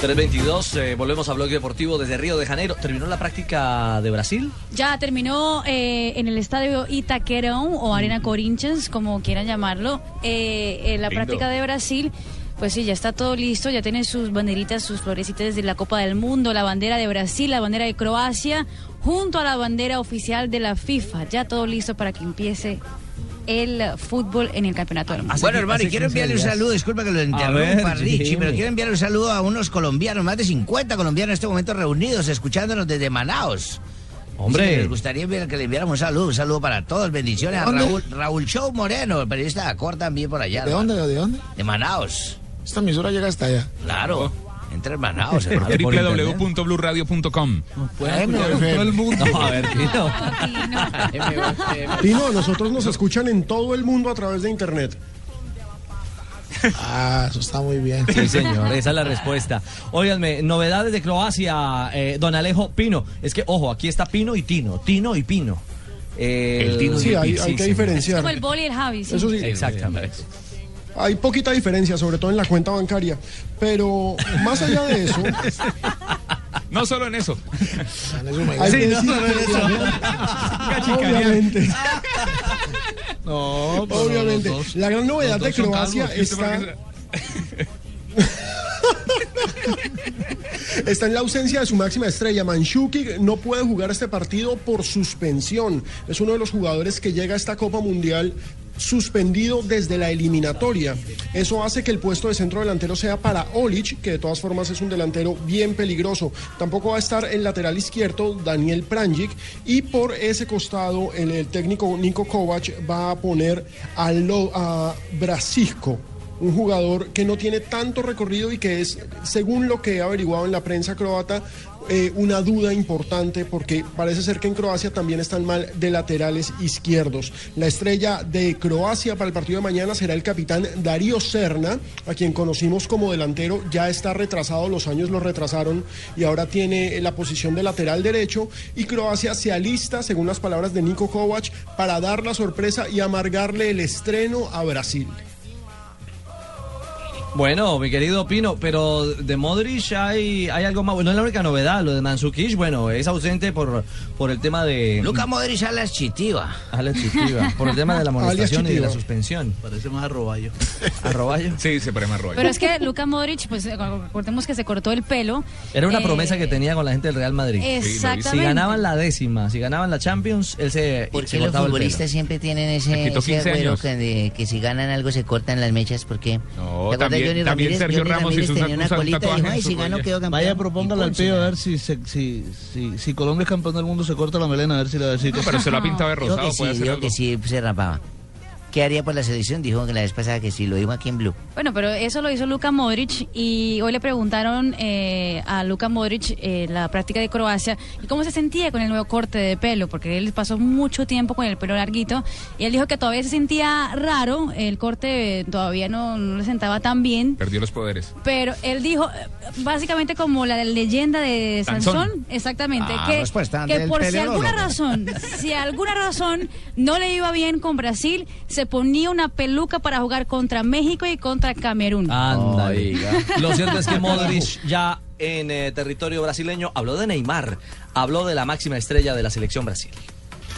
...322, eh, volvemos a Blog Deportivo desde Río de Janeiro. ¿Terminó la práctica de Brasil? Ya terminó eh, en el estadio Itaquerão o Arena Corinthians, como quieran llamarlo, eh, eh, la Lindo. práctica de Brasil. Pues sí, ya está todo listo, ya tiene sus banderitas, sus florecitas de la Copa del Mundo, la bandera de Brasil, la bandera de Croacia, junto a la bandera oficial de la FIFA. Ya todo listo para que empiece el fútbol en el Campeonato del Mundo. Bueno, hermano, y quiero enviarle un saludo, disculpa que lo interrumpa, Richie, pero quiero enviarle un saludo a unos colombianos, más de 50 colombianos en este momento reunidos, escuchándonos desde Manaos. Hombre. Les gustaría que le enviáramos un saludo, un saludo para todos, bendiciones a. Raúl, Raúl Show Moreno, el periodista de Acor también por allá. ¿De hermano. dónde? ¿De dónde? De Manaos. Esta emisora llega hasta allá. Claro, entre Manaos. www.bluradio.com. todo el mundo. No, a ver, Pino. Pino, a nosotros nos escuchan en todo el mundo a través de internet. Ah, eso está muy bien. Sí, señor, esa es la respuesta. Óiganme, novedades de Croacia, eh, don Alejo Pino. Es que, ojo, aquí está Pino y Tino, Tino y Pino. Eh, El Tino Sí, y el hay- Pino. hay que diferenciar. Como el boli y el Javi. sí. Eso sí. Exactamente. Hay poquita diferencia, sobre todo en la cuenta bancaria. Pero más allá de eso, No solo en eso. hay Sí, que no solo en eso. obviamente, No, obviamente, la gran novedad de Croacia calvos, ¿y usted por está está en la ausencia de su máxima estrella. Manchukic no puede jugar este partido por suspensión. Es uno de los jugadores que llega a esta Copa Mundial suspendido desde la eliminatoria. Eso hace que el puesto de centro delantero sea para Olic, que de todas formas es un delantero bien peligroso. Tampoco va a estar el lateral izquierdo Daniel Pranjic y por ese costado el, técnico Nico Kovac va a poner a, a Brasisco un jugador que no tiene tanto recorrido y que es, según lo que he averiguado en la prensa croata, eh, una duda importante porque parece ser que en Croacia también están mal de laterales izquierdos. La estrella de Croacia para el partido de mañana será el capitán Darío Serna, a quien conocimos como delantero, ya está retrasado, los años lo retrasaron y ahora tiene la posición de lateral derecho y Croacia se alista, según las palabras de Nico Kovac, para dar la sorpresa y amargarle el estreno a Brasil. Bueno, mi querido Pino, pero de Modric hay, hay algo más. Bueno, es la única novedad. Lo de Mansukic, bueno, es ausente por, por el tema de. Luca Modric a las chitiva. A la chitiva. Por el tema de la amonestación y de la suspensión. Parece más a Roballo. ¿A Roballo? Sí, se parece más Roballo. Pero es que Luka Modric, pues recordemos que se cortó el pelo. Era una Eh, promesa que tenía con la gente del Real Madrid. Exactamente. Si ganaban la décima, si ganaban la Champions, él se, ¿Por qué los futbolistas siempre tienen ese, ese 15 agüero años. que, de- que si ganan algo se cortan las mechas? porque No, también- también Sergio Ramos hizo una- tenía una colita y dijo, ay, su si gano cuello". quedo campeón. Vaya, propóngale al tío a ver si, se- si, si, si Colombia es campeón del mundo, se corta la melena, a ver si le va a decir que pero se lo ha pintado de rosado, puede sí, hacer que sí se rapaba. ¿Qué haría por la selección? Dijo que la vez pasada que sí, lo dijo aquí en Blue. Bueno, pero eso lo hizo Luka Modric y hoy le preguntaron eh, a Luka Modric eh, la práctica de Croacia y cómo se sentía con el nuevo corte de pelo, porque él pasó mucho tiempo con el pelo larguito y él dijo que todavía se sentía raro, el corte todavía no, no le sentaba tan bien. Perdió los poderes. Pero él dijo, eh, básicamente como la leyenda de Sansón. Sansón, exactamente, Ah, que, que por si alguna razón, si alguna razón no le iba bien con Brasil, se ponía una peluca para jugar contra México y contra Camerún. Anda. Lo cierto es que Modric ya en eh, territorio brasileño habló de Neymar, habló de la máxima estrella de la selección Brasil.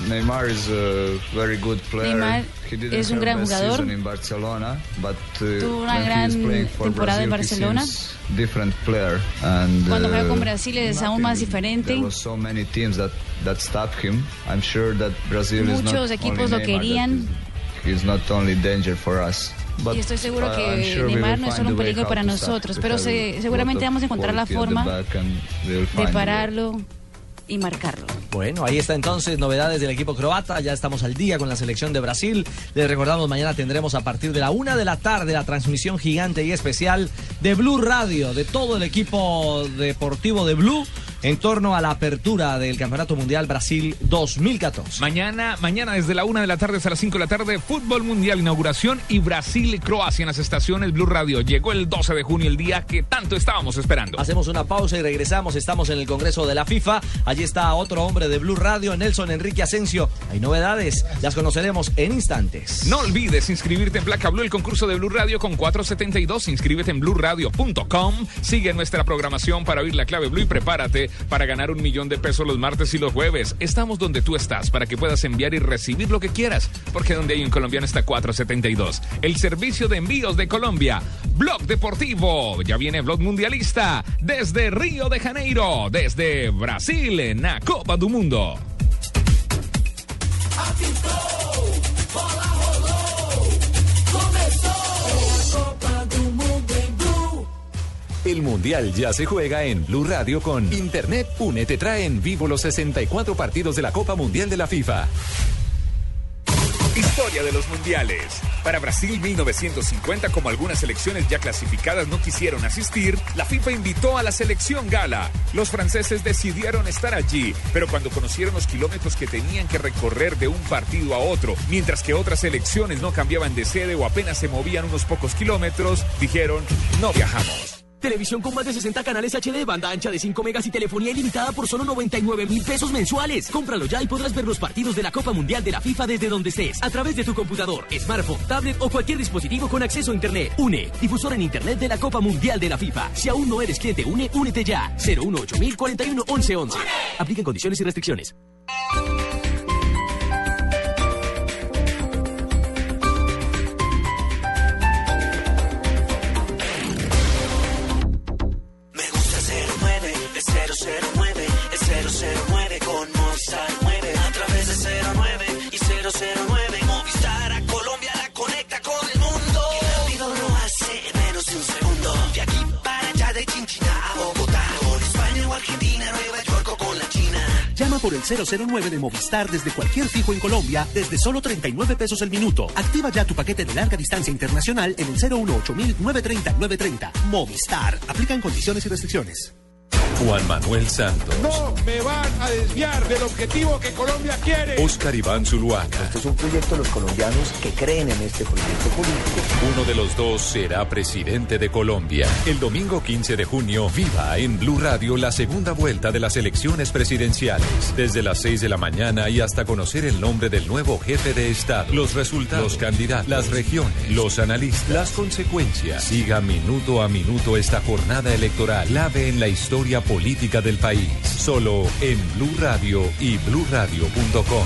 Neymar is a very good player. Neymar es un gran jugador. season in Barcelona, but uh, Tuvo una gran temporada en Brazil, he Barcelona. different player. And Cuando juega uh, con Brasil es aún más diferente. So many teams that that him. I'm sure that Brazil is not Muchos equipos lo querían He's not only danger for us. But y estoy seguro I- que I'm sure Neymar no es find solo un peligro how para to stop nosotros, it. pero We se- seguramente vamos a encontrar la forma de pararlo y marcarlo. Bueno, ahí está entonces novedades del equipo croata. Ya estamos al día con la selección de Brasil. Les recordamos, mañana tendremos a partir de la una de la tarde la transmisión gigante y especial de Blue Radio, de todo el equipo deportivo de Blue, en torno a la apertura del Campeonato Mundial Brasil 2014. Mañana, mañana desde la una de la tarde hasta las 5 de la tarde, Fútbol Mundial, inauguración y Brasil-Croacia en las estaciones Blue Radio. Llegó el 12 de junio, el día que tanto estábamos esperando. Hacemos una pausa y regresamos. Estamos en el Congreso de la FIFA. Allí está otro hombre de Blue Radio, Nelson Enrique Asensio. Hay novedades, las conoceremos en instantes. No olvides inscribirte en Placa Blue, el concurso de Blue Radio con 472. Inscríbete en bluradio.com. Sigue nuestra programación para oír la clave Blue y prepárate para ganar un millón de pesos los martes y los jueves. Estamos donde tú estás para que puedas enviar y recibir lo que quieras, porque donde hay un colombiano está 472. El servicio de envíos de Colombia. Blog Deportivo. Ya viene Blog Mundialista desde Río de Janeiro, desde Brasil en la Copa do Mundo. El Mundial ya se juega en Blue Radio con Internet Une te trae en vivo los 64 partidos de la Copa Mundial de la FIFA. Historia de los mundiales. Para Brasil 1950, como algunas selecciones ya clasificadas no quisieron asistir, la FIFA invitó a la selección gala. Los franceses decidieron estar allí, pero cuando conocieron los kilómetros que tenían que recorrer de un partido a otro, mientras que otras selecciones no cambiaban de sede o apenas se movían unos pocos kilómetros, dijeron, no viajamos. Televisión con más de 60 canales HD, banda ancha de 5 megas y telefonía ilimitada por solo 99 mil pesos mensuales. Cómpralo ya y podrás ver los partidos de la Copa Mundial de la FIFA desde donde estés, a través de tu computador, smartphone, tablet o cualquier dispositivo con acceso a Internet. UNE, difusor en Internet de la Copa Mundial de la FIFA. Si aún no eres cliente UNE, únete ya. 018 41 11 11. Apliquen condiciones y restricciones. Por el 009 de Movistar desde cualquier fijo en Colombia desde solo 39 pesos el minuto. Activa ya tu paquete de larga distancia internacional en el 018 930 930. Movistar. Aplican condiciones y restricciones. Juan Manuel Santos. No me van a desviar del objetivo que Colombia quiere. Oscar Iván Zuluaga. Esto es un proyecto de los colombianos que creen en este proyecto político. Uno de los dos será presidente de Colombia. El domingo 15 de junio, viva en Blue Radio la segunda vuelta de las elecciones presidenciales. Desde las 6 de la mañana y hasta conocer el nombre del nuevo jefe de Estado. Los resultados, los candidatos, las regiones, los analistas, las consecuencias. Siga minuto a minuto esta jornada electoral. Clave en la historia política del país. Solo en Blue Radio y bluradio.com.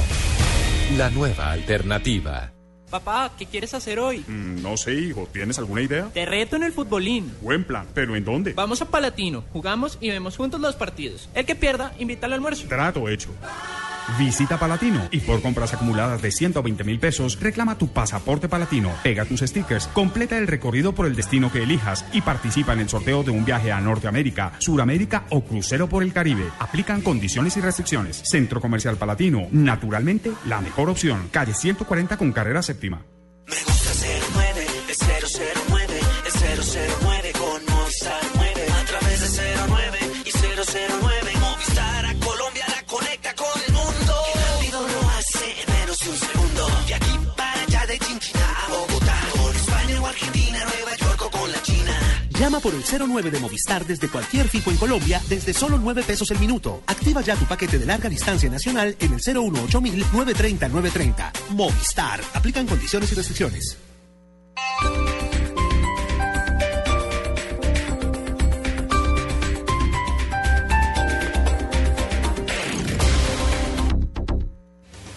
La nueva alternativa. Papá, ¿qué quieres hacer hoy? Mm, no sé, hijo. ¿Tienes alguna idea? Te reto en el futbolín. Buen plan. ¿Pero en dónde? Vamos a Palatino, jugamos y vemos juntos los partidos. El que pierda, invita al almuerzo. Trato hecho. Visita Palatino y por compras acumuladas de 120 mil pesos, reclama tu pasaporte palatino, pega tus stickers, completa el recorrido por el destino que elijas y participa en el sorteo de un viaje a Norteamérica, Suramérica o crucero por el Caribe. Aplican condiciones y restricciones. Centro Comercial Palatino, naturalmente la mejor opción. Calle 140 con carrera séptima. Me gusta 09, es 009, es 009 Llama por el 09 de Movistar desde cualquier fijo en Colombia desde solo 9 pesos el minuto. Activa ya tu paquete de larga distancia nacional en el 018 930 930. Movistar. Aplican condiciones y restricciones.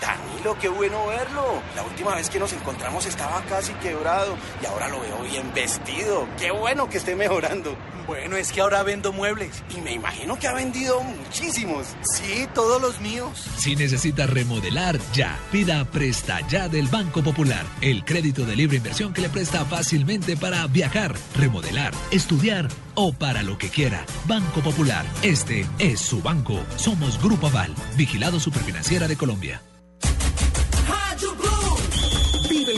Danilo, qué bueno verlo. La última vez que nos encontramos estaba casi quebrado y ahora lo veo bien vestido. Qué bueno que esté mejorando. Bueno, es que ahora vendo muebles y me imagino que ha vendido muchísimos. Sí, todos los míos. Si necesita remodelar, ya. Pida Presta Ya del Banco Popular. El crédito de libre inversión que le presta fácilmente para viajar, remodelar, estudiar o para lo que quiera. Banco Popular. Este es su banco. Somos Grupo Aval, vigilado superfinanciera de Colombia.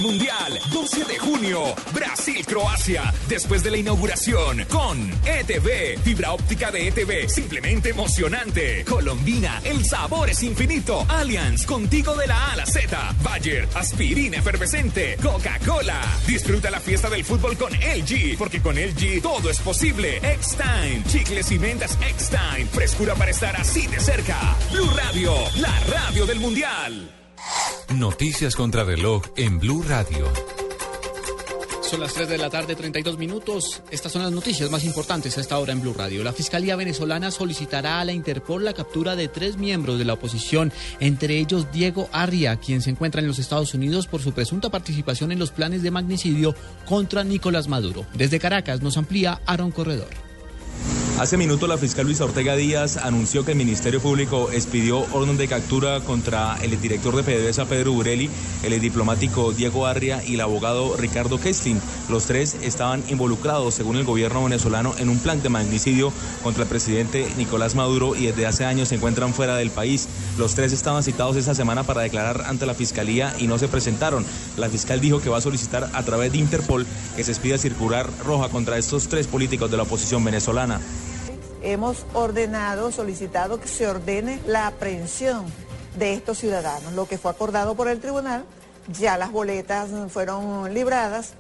Mundial, 12 de junio, Brasil-Croacia, después de la inauguración con ETV, fibra óptica de ETV, simplemente emocionante. Colombina, el sabor es infinito. Allianz, contigo de la A a Z. Bayer, aspirina efervescente. Coca-Cola. Disfruta la fiesta del fútbol con LG, porque con LG todo es posible. X-Time, chicles y mentas X-Time, frescura para estar así de cerca. Blue Radio, la radio del Mundial. Noticias contra reloj en Blue Radio. Son las 3 de la tarde, 32 minutos. Estas son las noticias más importantes a esta hora en Blue Radio. La Fiscalía venezolana solicitará a la Interpol la captura de tres miembros de la oposición, entre ellos Diego Arria, quien se encuentra en los Estados Unidos por su presunta participación en los planes de magnicidio contra Nicolás Maduro. Desde Caracas nos amplía Aaron Corredor. Hace minutos la fiscal Luisa Ortega Díaz anunció que el Ministerio Público expidió orden de captura contra el director de PDVSA Pedro Burelli, el diplomático Diego Arria y el abogado Ricardo Kestin. Los tres estaban involucrados, según el gobierno venezolano, en un plan de magnicidio contra el presidente Nicolás Maduro y desde hace años se encuentran fuera del país. Los tres estaban citados esta semana para declarar ante la fiscalía y no se presentaron. La fiscal dijo que va a solicitar a través de Interpol que se expida circular roja contra estos tres políticos de la oposición venezolana. Hemos ordenado, solicitado que se ordene la aprehensión de estos ciudadanos, lo que fue acordado por el tribunal, ya las boletas fueron libradas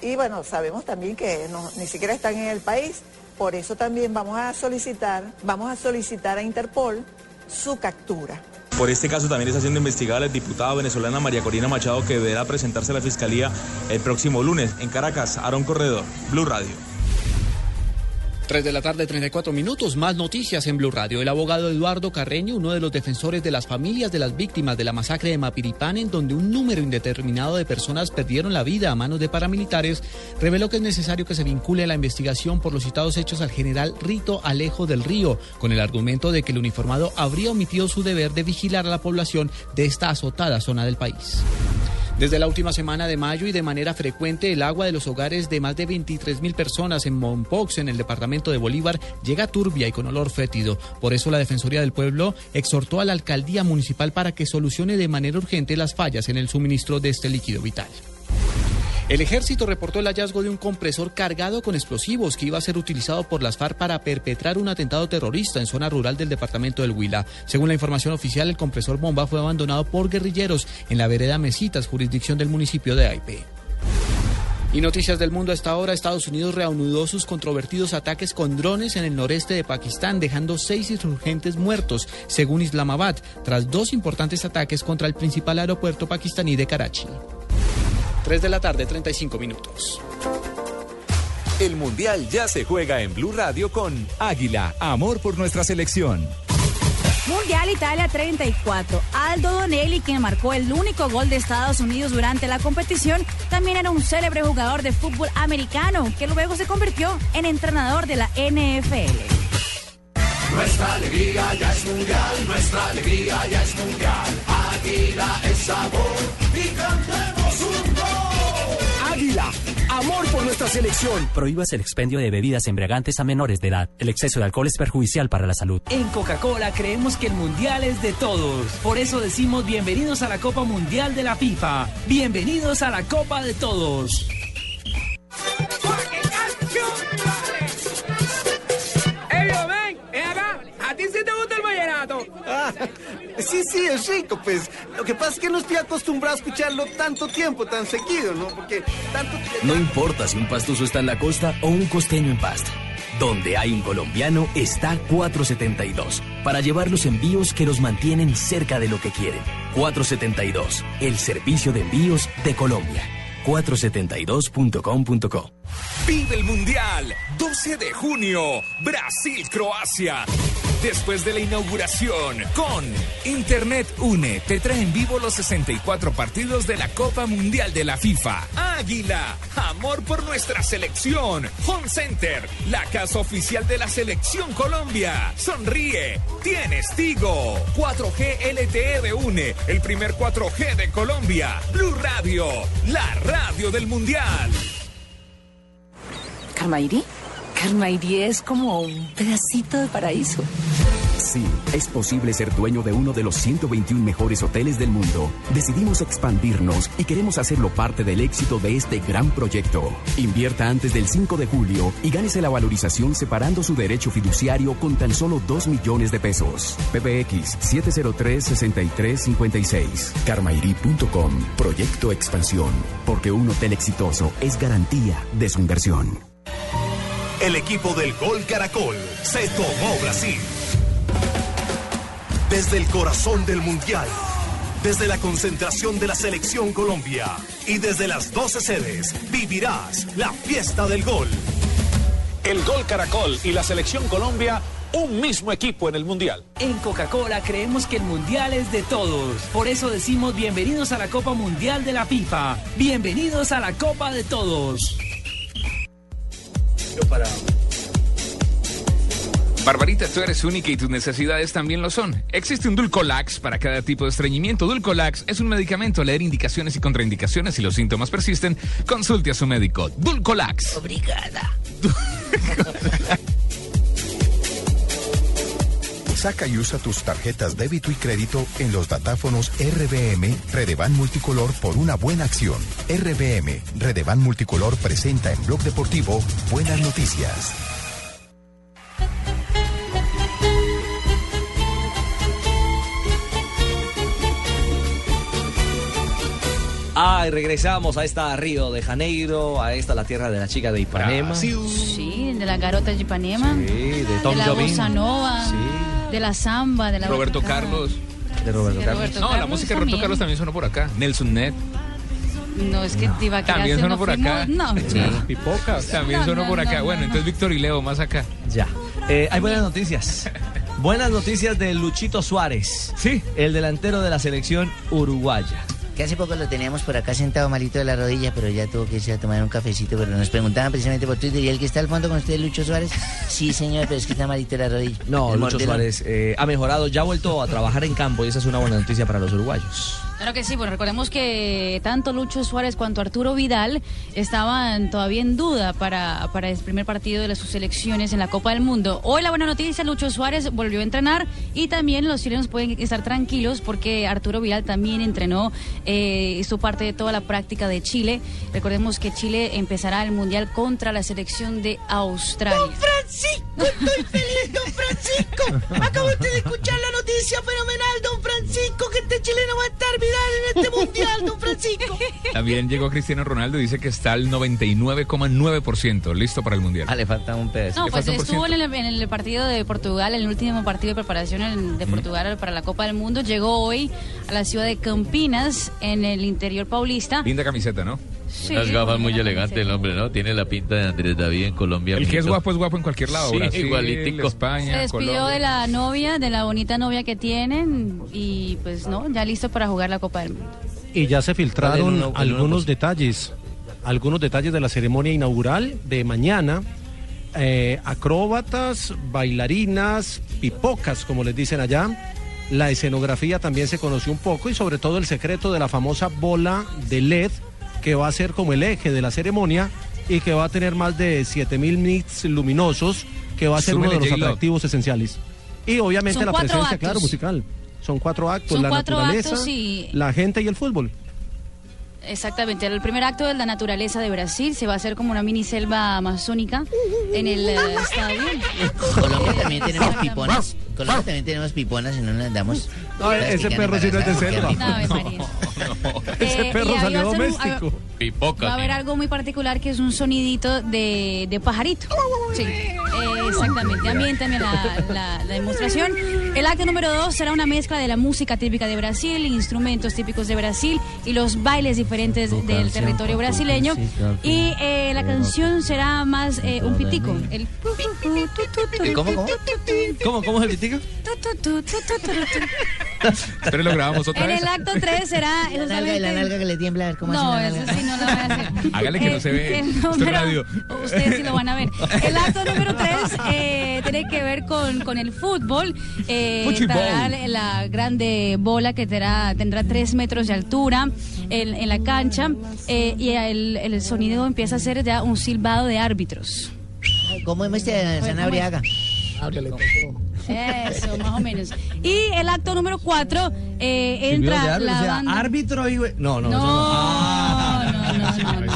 y bueno, sabemos también que no- ni siquiera están en el país, por eso también vamos a solicitar, vamos a solicitar a Interpol su captura. Por este caso también está siendo investigada la diputada venezolana María Corina Machado que deberá presentarse a la fiscalía el próximo lunes en Caracas, Aaron Corredor, Blue Radio. 3 de la tarde, 34 minutos. Más noticias en Blue Radio. El abogado Eduardo Carreño, uno de los defensores de las familias de las víctimas de la masacre de Mapiripán, en donde un número indeterminado de personas perdieron la vida a manos de paramilitares, reveló que es necesario que se vincule la investigación por los citados hechos al general Rito Alejo del Río, con el argumento de que el uniformado habría omitido su deber de vigilar a la población de esta azotada zona del país. Desde la última semana de mayo y de manera frecuente, el agua de los hogares de más de 23 mil personas en Mompox, en el departamento de Bolívar, llega turbia y con olor fétido. Por eso la Defensoría del Pueblo exhortó a la alcaldía municipal para que solucione de manera urgente las fallas en el suministro de este líquido vital. El ejército reportó el hallazgo de un compresor cargado con explosivos que iba a ser utilizado por las FARC para perpetrar un atentado terrorista en zona rural del departamento del Huila. Según la información oficial, el compresor bomba fue abandonado por guerrilleros en la vereda Mesitas, jurisdicción del municipio de Aipe. Y noticias del mundo hasta ahora, Estados Unidos reanudó sus controvertidos ataques con drones en el noreste de Pakistán, dejando seis insurgentes muertos, según Islamabad, tras dos importantes ataques contra el principal aeropuerto pakistaní de Karachi. 3 de la tarde, 35 minutos. El Mundial ya se juega en Blue Radio con Águila, amor por nuestra selección. Mundial Italia 34. Aldo Donelli, quien marcó el único gol de Estados Unidos durante la competición, también era un célebre jugador de fútbol americano, que luego se convirtió en entrenador de la NFL. Nuestra alegría ya es mundial, nuestra alegría ya es mundial. Águila es sabor y cantemos amor por nuestra selección. Prohíbas el expendio de bebidas embriagantes a menores de edad. El exceso de alcohol es perjudicial para la salud. En Coca-Cola creemos que el mundial es de todos. Por eso decimos bienvenidos a la Copa Mundial de la FIFA. Bienvenidos a la Copa de Todos. Sí, sí, es rico, pues. Lo que pasa es que no estoy acostumbrado a escucharlo tanto tiempo, tan seguido, ¿no? Porque tanto No importa si un pastuso está en la costa o un costeño en pasta. Donde hay un colombiano está 472 para llevar los envíos que los mantienen cerca de lo que quieren. 472, el servicio de envíos de Colombia. 472.com.co Vive el Mundial, 12 de junio, Brasil-Croacia. Después de la inauguración, con Internet Une, te trae en vivo los 64 partidos de la Copa Mundial de la FIFA. Águila, amor por nuestra selección. Home Center, la casa oficial de la selección Colombia. Sonríe, tienes Tigo. 4G LTE de Une, el primer 4G de Colombia. Blue Radio, la radio del Mundial. Carmairi. Carmairi es como un pedacito de paraíso. Sí, es posible ser dueño de uno de los 121 mejores hoteles del mundo. Decidimos expandirnos y queremos hacerlo parte del éxito de este gran proyecto. Invierta antes del 5 de julio y gánese la valorización separando su derecho fiduciario con tan solo 2 millones de pesos. PBX 703-6356. Carmairi.com. Proyecto Expansión. Porque un hotel exitoso es garantía de su inversión. El equipo del Gol Caracol se tomó Brasil. Desde el corazón del Mundial, desde la concentración de la Selección Colombia y desde las 12 sedes vivirás la fiesta del gol. El Gol Caracol y la Selección Colombia, un mismo equipo en el Mundial. En Coca-Cola creemos que el mundial es de todos. Por eso decimos bienvenidos a la Copa Mundial de la FIFA. Bienvenidos a la Copa de Todos. Barbarita, tú eres única y tus necesidades también lo son. Existe un Dulcolax para cada tipo de estreñimiento. Dulcolax es un medicamento. Leer indicaciones y contraindicaciones si los síntomas persisten, consulte a su médico. Dulcolax. Obrigada. Saca y usa tus tarjetas débito y crédito en los datáfonos RBM Redevan Multicolor por una buena acción. RBM Redevan Multicolor presenta en Blog Deportivo Buenas Noticias. Ah, y regresamos a esta Río de Janeiro, a esta la tierra de la chica de Ipanema. Sí, de la garota de Ipanema. Sí, de Tom de la Jobim. bossa nova, de la samba, de la Roberto. Carlos. De Roberto Carlos. Roberto No, la música de Roberto también. Carlos también sonó por acá. Nelson Net. No, es que te iba a quedar También sonó por acá. No, Sí. Pipocas. También No, sonó no, por no, acá. no, bueno, no. entonces Víctor y Leo, más acá. Ya. Eh, hay buenas noticias. Buenas noticias de Luchito Suárez. Sí. El delantero de la selección uruguaya. Que hace poco lo teníamos por acá sentado malito de la rodilla, pero ya tuvo que irse a tomar un cafecito, pero nos preguntaban precisamente por Twitter, ¿y el que está al fondo con usted, Lucho Suárez? Sí, señor, pero es que está malito de la rodilla. No, Lucho. Suárez eh, ha mejorado, ya ha vuelto a trabajar en campo y esa es una buena noticia para los uruguayos. Claro que sí, bueno, recordemos que tanto Lucho Suárez cuanto Arturo Vidal estaban todavía en duda para, para el primer partido de sus selecciones en la Copa del Mundo. Hoy la buena noticia, Lucho Suárez volvió a entrenar y también los chilenos pueden estar tranquilos porque Arturo Vidal también entrenó, eh, hizo parte de toda la práctica de Chile. Recordemos que Chile empezará el Mundial contra la selección de Australia. ¡Don Francisco! ¡Estoy feliz, don Francisco! Acabo de escuchar la noticia fenomenal, don Francisco, que este chileno va a estar viral en este mundial, don Francisco. También llegó Cristiano Ronaldo y dice que está al 99,9% listo para el mundial. Ah, le falta un pedazo. No, pues estuvo en el, en el partido de Portugal, en el último partido de preparación en- de Portugal para la Copa del Mundo. Llegó hoy a la ciudad de Campinas, en el interior paulista. Linda camiseta, ¿no? Sí, Unas gafas muy linda elegante el hombre, ¿no? Tiene la pinta de Andrés David en Colombia. El que es guapo es guapo en cualquier lado. Sí, Brasil, igualitico. Se España, despidió Colombia. de la novia, de la bonita novia que tienen y pues no, ya listo para jugar la Copa del Mundo. Y ya se filtraron ¿Cuál es el uno- el uno algunos detalles, algunos detalles de la ceremonia inaugural de mañana. Eh, acróbatas, bailarinas, pipocas, como les dicen allá. La escenografía también se conoció un poco y sobre todo el secreto de la famosa bola de LED que va a ser como el eje de la ceremonia y que va a tener más de 7000 nits luminosos, que va a ser uno de los atractivos esenciales. Y obviamente Son la presencia, actos. claro, musical. Son cuatro actos, Son la cuatro naturaleza, actos y- la gente y el fútbol. Exactamente, el primer acto de la naturaleza de Brasil se va a hacer como una mini selva amazónica en el eh, estadio. Colombia también tenemos piponas. Colombia también tenemos piponas y no las damos. No, ese perro sí no es de selva. María. Ese Eh, perro salió doméstico. Va a haber algo muy particular que es un sonidito de, de pajarito. Sí, eh, exactamente. También, también la, la- la demostración. El acto número dos será una mezcla de la música típica de Brasil, instrumentos típicos de Brasil y los bailes diferentes del territorio brasileño. Y eh, la canción será más eh, un pitico. El ¿Cómo, cómo? ¿Cómo, cómo es el pitico? Pero lo grabamos otra En vez. el acto 3 será La nalga, y la justamente- nalga que le tiembla, a ver cómo No, eso nalga. sí no lo voy a hacer. Hágale que no se ve. el Esto es número- radio. Ustedes sí lo van a ver. El acto número 3 tiene que ver con, con el fútbol. Eh, estará la- grande bola que tendrá, tendrá 3 metros de altura en, en la cancha eh, y el, el sonido empieza a ser ya un silbado de árbitros. Ay, ¿Cómo es este Sanabria? Eso, más o menos. Y el acto número 4 eh, entra árbitro, la o sea, banda... árbitro y... No, no, No, eso no, no, no, no. Eh,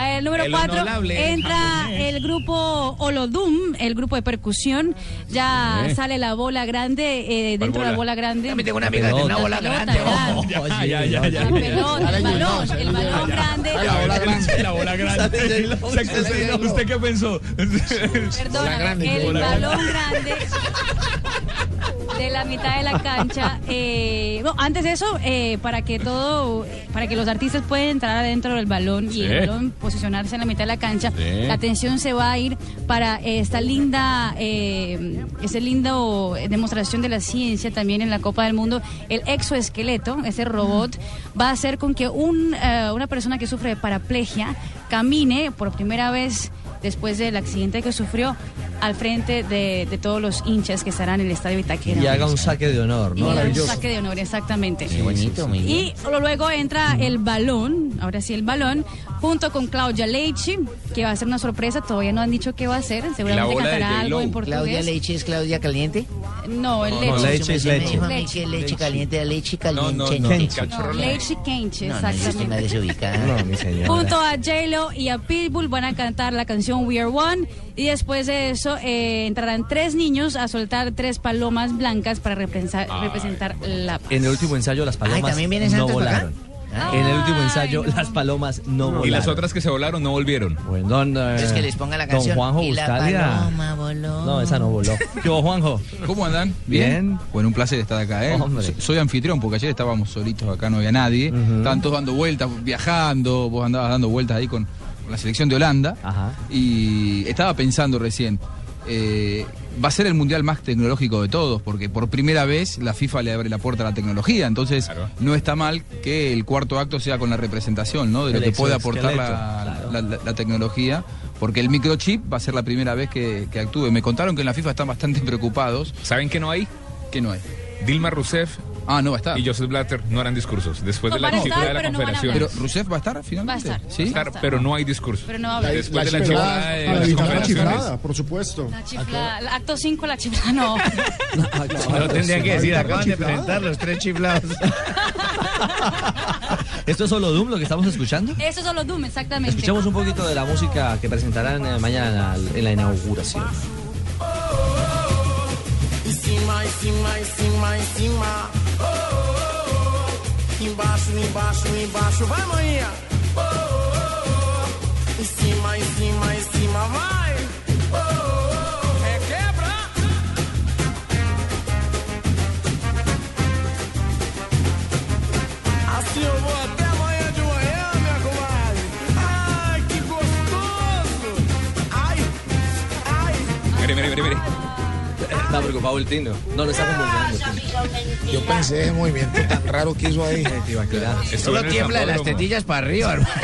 El número El 4 honorable entra el grupo Olodum, el grupo de percusión. Ya sale la bola grande, eh, ¿Cuál dentro de la bola? grande. También tengo una amiga que tiene una La bola grande. el balón, el balón grande. La bola grande. La bola grande. ¿Usted, qué pensó? Perdóname, el balón grande de la mitad de la cancha. Eh, no, antes de eso, eh, para que todo, para que los artistas puedan entrar adentro del balón y el balón posicionarse en la mitad de la cancha, Sí. la atención se va a ir para eh, esta linda, eh, ese lindo demostración de la ciencia también en la Copa del Mundo. El exoesqueleto, ese robot, va a hacer con que un, eh, una persona que sufre de paraplegia camine por primera vez después del accidente que sufrió al frente de, de todos los hinchas que estarán en el estadio Itaquera. Y haga un saque de honor, Y ¿no? un saque de honor, exactamente. Qué bonito, muy bien. Y luego entra el balón, ahora sí el balón, junto con Claudia Leichi, que va a ser una sorpresa, todavía no han dicho qué va a hacer, seguramente cantará algo en ¿Claudia portugués. Leche es Claudia Caliente? No, el No, leche. no, leche es leche. Leche. Me dijo a mí que leche caliente, leche caliente. no, Kenche. No, leche quenche, No, no, exactamente. desubicada. No, mi señora. Junto a J-Lo y a Pitbull van a cantar la canción We Are One y después de eso eh, entrarán tres niños a soltar tres palomas blancas para representar, representar la paz. En el último ensayo las palomas ¿también viene no volaron. En el último ensayo las palomas no volaron. Y las otras que se volaron no volvieron. Bueno, don, eh, Es que les ponga la canción. Don Juanjo y la Buscalia. paloma voló. No, esa no voló. Yo, Juanjo. ¿Cómo andan? Bien. Bueno, un placer estar acá, ¿eh? Hombre. So- Soy anfitrión porque ayer estábamos solitos acá, no había nadie. Estaban todos dando vueltas, viajando, vos andabas dando vueltas ahí con la selección de Holanda. Y estaba pensando recién, eh, va a ser el mundial más tecnológico de todos, porque por primera vez la FIFA le abre la puerta a la tecnología, entonces no está mal que el cuarto acto sea con la representación, ¿no? De lo que puede aportar la, exoesqueleto, la- la- la tecnología, porque el microchip va a ser la primera vez que, que actúe. Me contaron que en la FIFA están bastante preocupados. ¿Saben que no hay? Que no hay. Dilma Rousseff Ah, no va a estar. Y Joseph Blatter no harán discursos. Después No, de la chiflada estar, de la no Confederación. Pero Rousseff va a estar finalmente. Va a estar. ¿Sí? Va a estar, pero no hay discurso. Pero no va a haber. Después de la chiflada, chiflada de las la chiflada, por supuesto. La chifla, el acto 5, la chifla no. No tendría que decir, acaban de presentar los tres chiflados. ¿Esto es solo Doom lo que estamos escuchando? Eso son los Doom, exactamente. Escuchamos un poquito de la música que presentarán eh, mañana en la inauguración. Em cima, em cima, Embaixo, embaixo, embaixo. Vai, manhã. Oh, oh, oh. Em cima, em cima, em cima. Vai. É quebra. Assim eu vou até amanhã de manhã, minha comadre. Ai, que gostoso. Ai, ai. Mire, mire, mire. Está preocupado el Tino. No lo está convulsionando. Yo pensé ese movimiento tan raro que hizo ahí. Solo tiembla de las tetillas para arriba, hermano.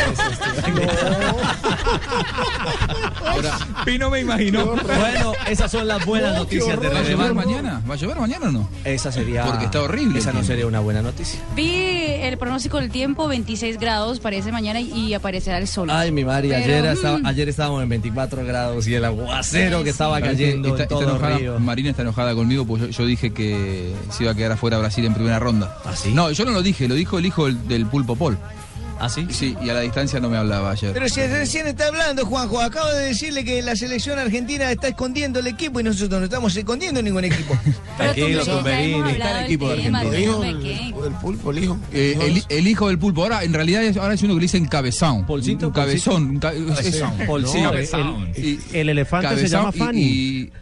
Pino me imaginó. Bueno, esas son las buenas No, noticias de ¿Va a llover mañana? ¿Va a llover mañana o no? Esa sería. Porque está horrible Esa no sería una buena noticia. Vi el pronóstico del tiempo, 26 grados, parece mañana y, aparecerá el sol. Ay, mi Mari, Pero, ayer, mm. estaba- ayer estábamos en 24 grados y el aguacero que estaba cayendo Está, en está todo Río. Marina está enojada conmigo porque yo, yo dije que se iba a quedar afuera Brasil en primera ronda. ¿Ah, sí? No, yo no lo dije, lo dijo el hijo del, del pulpo Paul. ¿Ah, sí? Sí, y a la distancia no me hablaba ayer. Pero si recién está hablando, Juanjo, acabo de decirle que la selección argentina está escondiendo el equipo y nosotros no estamos escondiendo ningún equipo. Tranquilo, Tumberini. Está el equipo de del Argentina. no me quedé. El pulpo, el hijo. Eh, el, el hijo del pulpo, ahora en realidad es, ahora es uno que le dicen cabezón. Polcito, Un cabezón. un ca- es- es- Polcito. sí, El- El elefante se cabezón llama y- Fanny. y-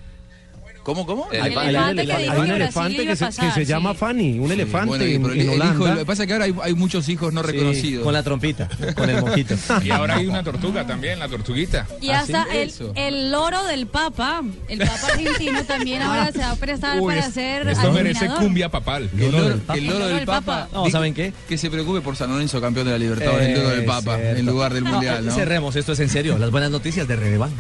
¿Cómo, cómo? El Hay- hay- hay- hay un elefante que se, pasar, que se sí. llama Fanny, un elefante Bueno, en, el- el hijo- lo que pasa es que ahora hay, hay muchos hijos no Sí, reconocidos. con la trompita, con el mojito. Y ahora hay una tortuga también, la tortuguita. Y ¿Ah, hasta el, el loro del Papa, el Papa argentino también ahora se va a prestar Uy, para es- ser esto merece cumbia papal. El loro, del que el loro del Papa. No, di- ¿saben qué? Que se preocupe por San Lorenzo, campeón de la Libertadores, el loro del Eh, Papa, en lugar del Mundial, ¿no? Cerremos, esto es en serio. Las buenas noticias de Redevan.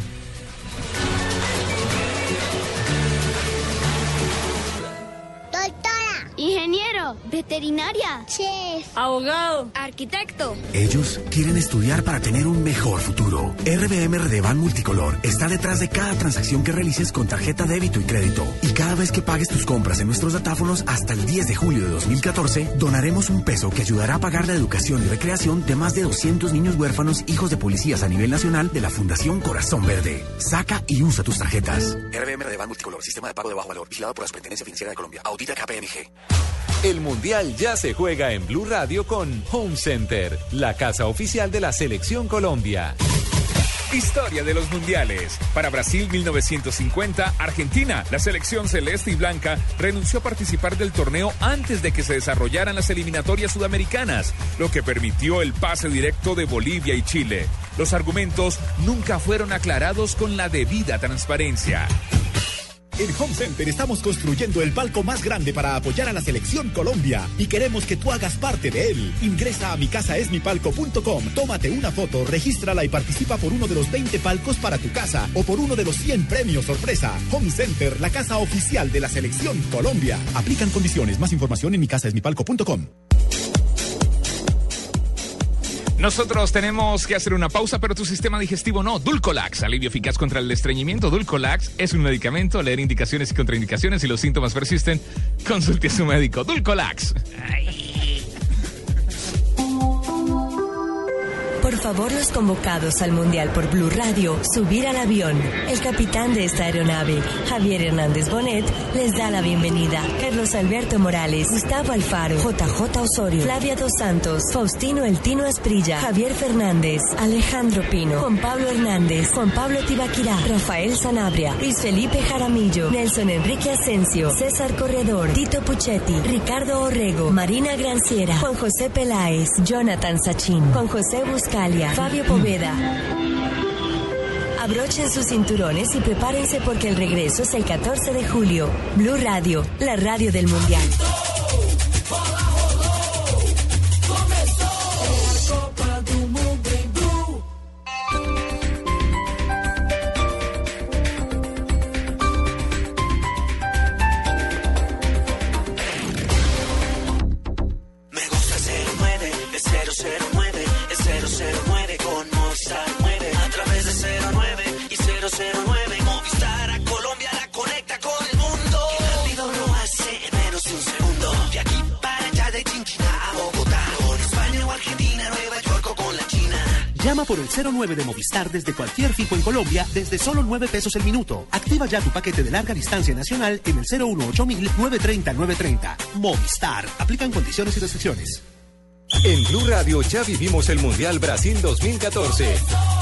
Ingeniero, veterinaria, chef, abogado, arquitecto. Ellos quieren estudiar para tener un mejor futuro. RBM Redevan Multicolor está detrás de cada transacción que realices con tarjeta débito y crédito. Y cada vez que pagues tus compras en nuestros datáfonos hasta el 10 de julio de 2014, donaremos un peso que ayudará a pagar la educación y recreación de más de 200 niños huérfanos hijos de policías a nivel nacional de la Fundación Corazón Verde. Saca y usa tus tarjetas. RBM Redevan Multicolor, sistema de pago de bajo valor, vigilado por la Superintendencia Financiera de Colombia. Audita KPMG. El Mundial ya se juega en Blue Radio con Home Center, la casa oficial de la Selección Colombia. Historia de los mundiales. Para Brasil 1950, Argentina, la selección celeste y blanca, renunció a participar del torneo antes de que se desarrollaran las eliminatorias sudamericanas, lo que permitió el pase directo de Bolivia y Chile. Los argumentos nunca fueron aclarados con la debida transparencia. En Home Center estamos construyendo el palco más grande para apoyar a la selección Colombia y queremos que tú hagas parte de él. Ingresa a micasaesmipalco.com, tómate una foto, regístrala y participa por uno de los 20 palcos para tu casa o por uno de los 100 premios sorpresa. Home Center, la casa oficial de la selección Colombia. Aplican condiciones. Más información en micasaesmipalco.com. Nosotros tenemos que hacer una pausa, pero tu sistema digestivo no. Dulcolax, alivio eficaz contra el estreñimiento. Dulcolax es un medicamento. Leer indicaciones y contraindicaciones si los síntomas persisten, consulte a su médico. Dulcolax. Por favor, los convocados al Mundial por Blue Radio, subir al avión. El capitán de esta aeronave, Javier Hernández Bonet, les da la bienvenida. Carlos Alberto Morales, Gustavo Alfaro, JJ Osorio, Flavia Dos Santos, Faustino El Tino Asprilla, Javier Fernández, Alejandro Pino, Juan Pablo Hernández, Juan Pablo Tibaquirá, Rafael Sanabria, Luis Felipe Jaramillo, Nelson Enrique Asensio, César Corredor, Tito Puchetti, Ricardo Orrego, Marina Granciera, Juan José Peláez, Jonathan Sachin, Juan José Fabio Poveda. Abrochen sus cinturones y prepárense porque el regreso es el 14 de julio. Blue Radio, la radio del Mundial. 09 de Movistar desde cualquier fijo en Colombia desde solo 9 pesos el minuto. Activa ya tu paquete de larga distancia nacional en el 018 930 930. Movistar. Aplican condiciones y restricciones. En Blue Radio ya vivimos el Mundial Brasil 2014.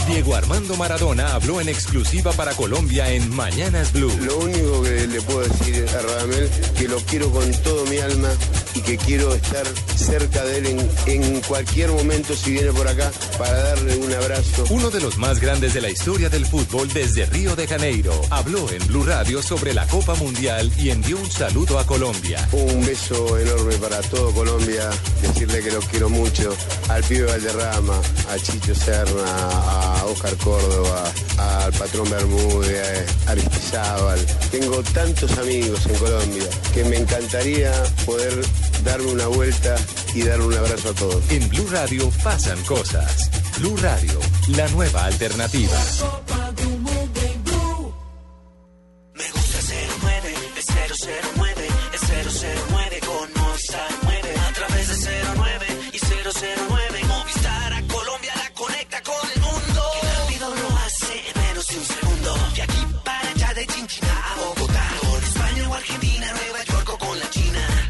Diego Armando Maradona habló en exclusiva para Colombia en Mañanas Blue. Lo único que le puedo decir a Radamel que lo quiero con todo mi alma y que quiero estar cerca de él en, en cualquier momento si viene por acá para darle un abrazo. Uno de los más grandes de la historia del fútbol desde Río de Janeiro habló en Blue Radio sobre la Copa Mundial y envió un saludo a Colombia. Un beso enorme para todo Colombia, decirle que los quiero mucho, al pibe Valderrama, a Chicho Serna, a Oscar Córdoba, al patrón Bermúdez, a Aristizábal. Tengo tantos amigos en Colombia que me encantaría poder darme una vuelta y darle un abrazo a todos. En Blue Radio pasan cosas. Blue Radio, la nueva alternativa.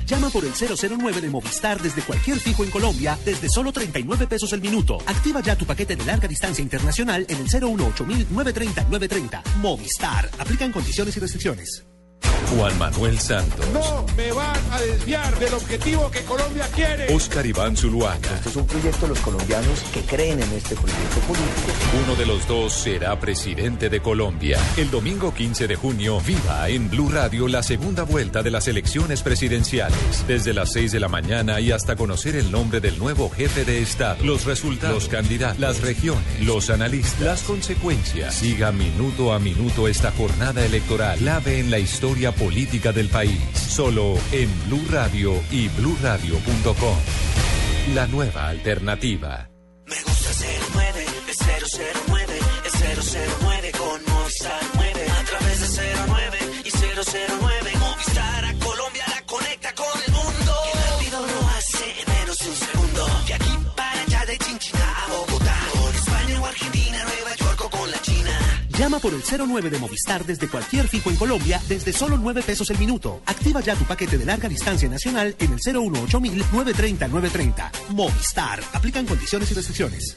Llama por el 009 de Movistar desde cualquier fijo en Colombia desde solo 39 pesos el minuto. Activa ya tu paquete de larga distancia internacional en el 018 930 930. Movistar. Aplican condiciones y restricciones. Juan Manuel Santos. No me van a desviar del objetivo que Colombia quiere. Oscar Iván Zuluaga. Este es un proyecto de los colombianos que creen en este proyecto político. Uno de los dos será presidente de Colombia. El domingo 15 de junio, viva en Blue Radio la segunda vuelta de las elecciones presidenciales. Desde las 6 de la mañana y hasta conocer el nombre del nuevo jefe de Estado, los resultados, los candidatos, las regiones, los analistas, las consecuencias. Siga minuto a minuto esta jornada electoral, clave en la historia política del país. Solo en Blue Radio y bluradio.com. La nueva alternativa. Me gusta 09, es 009, es 009 con Movistar mueve a través de 09 y 009 Llama por el 09 de Movistar desde cualquier fijo en Colombia desde solo 9 pesos el minuto. Activa ya tu paquete de larga distancia nacional en el 018 930 930. Movistar. Aplican condiciones y restricciones.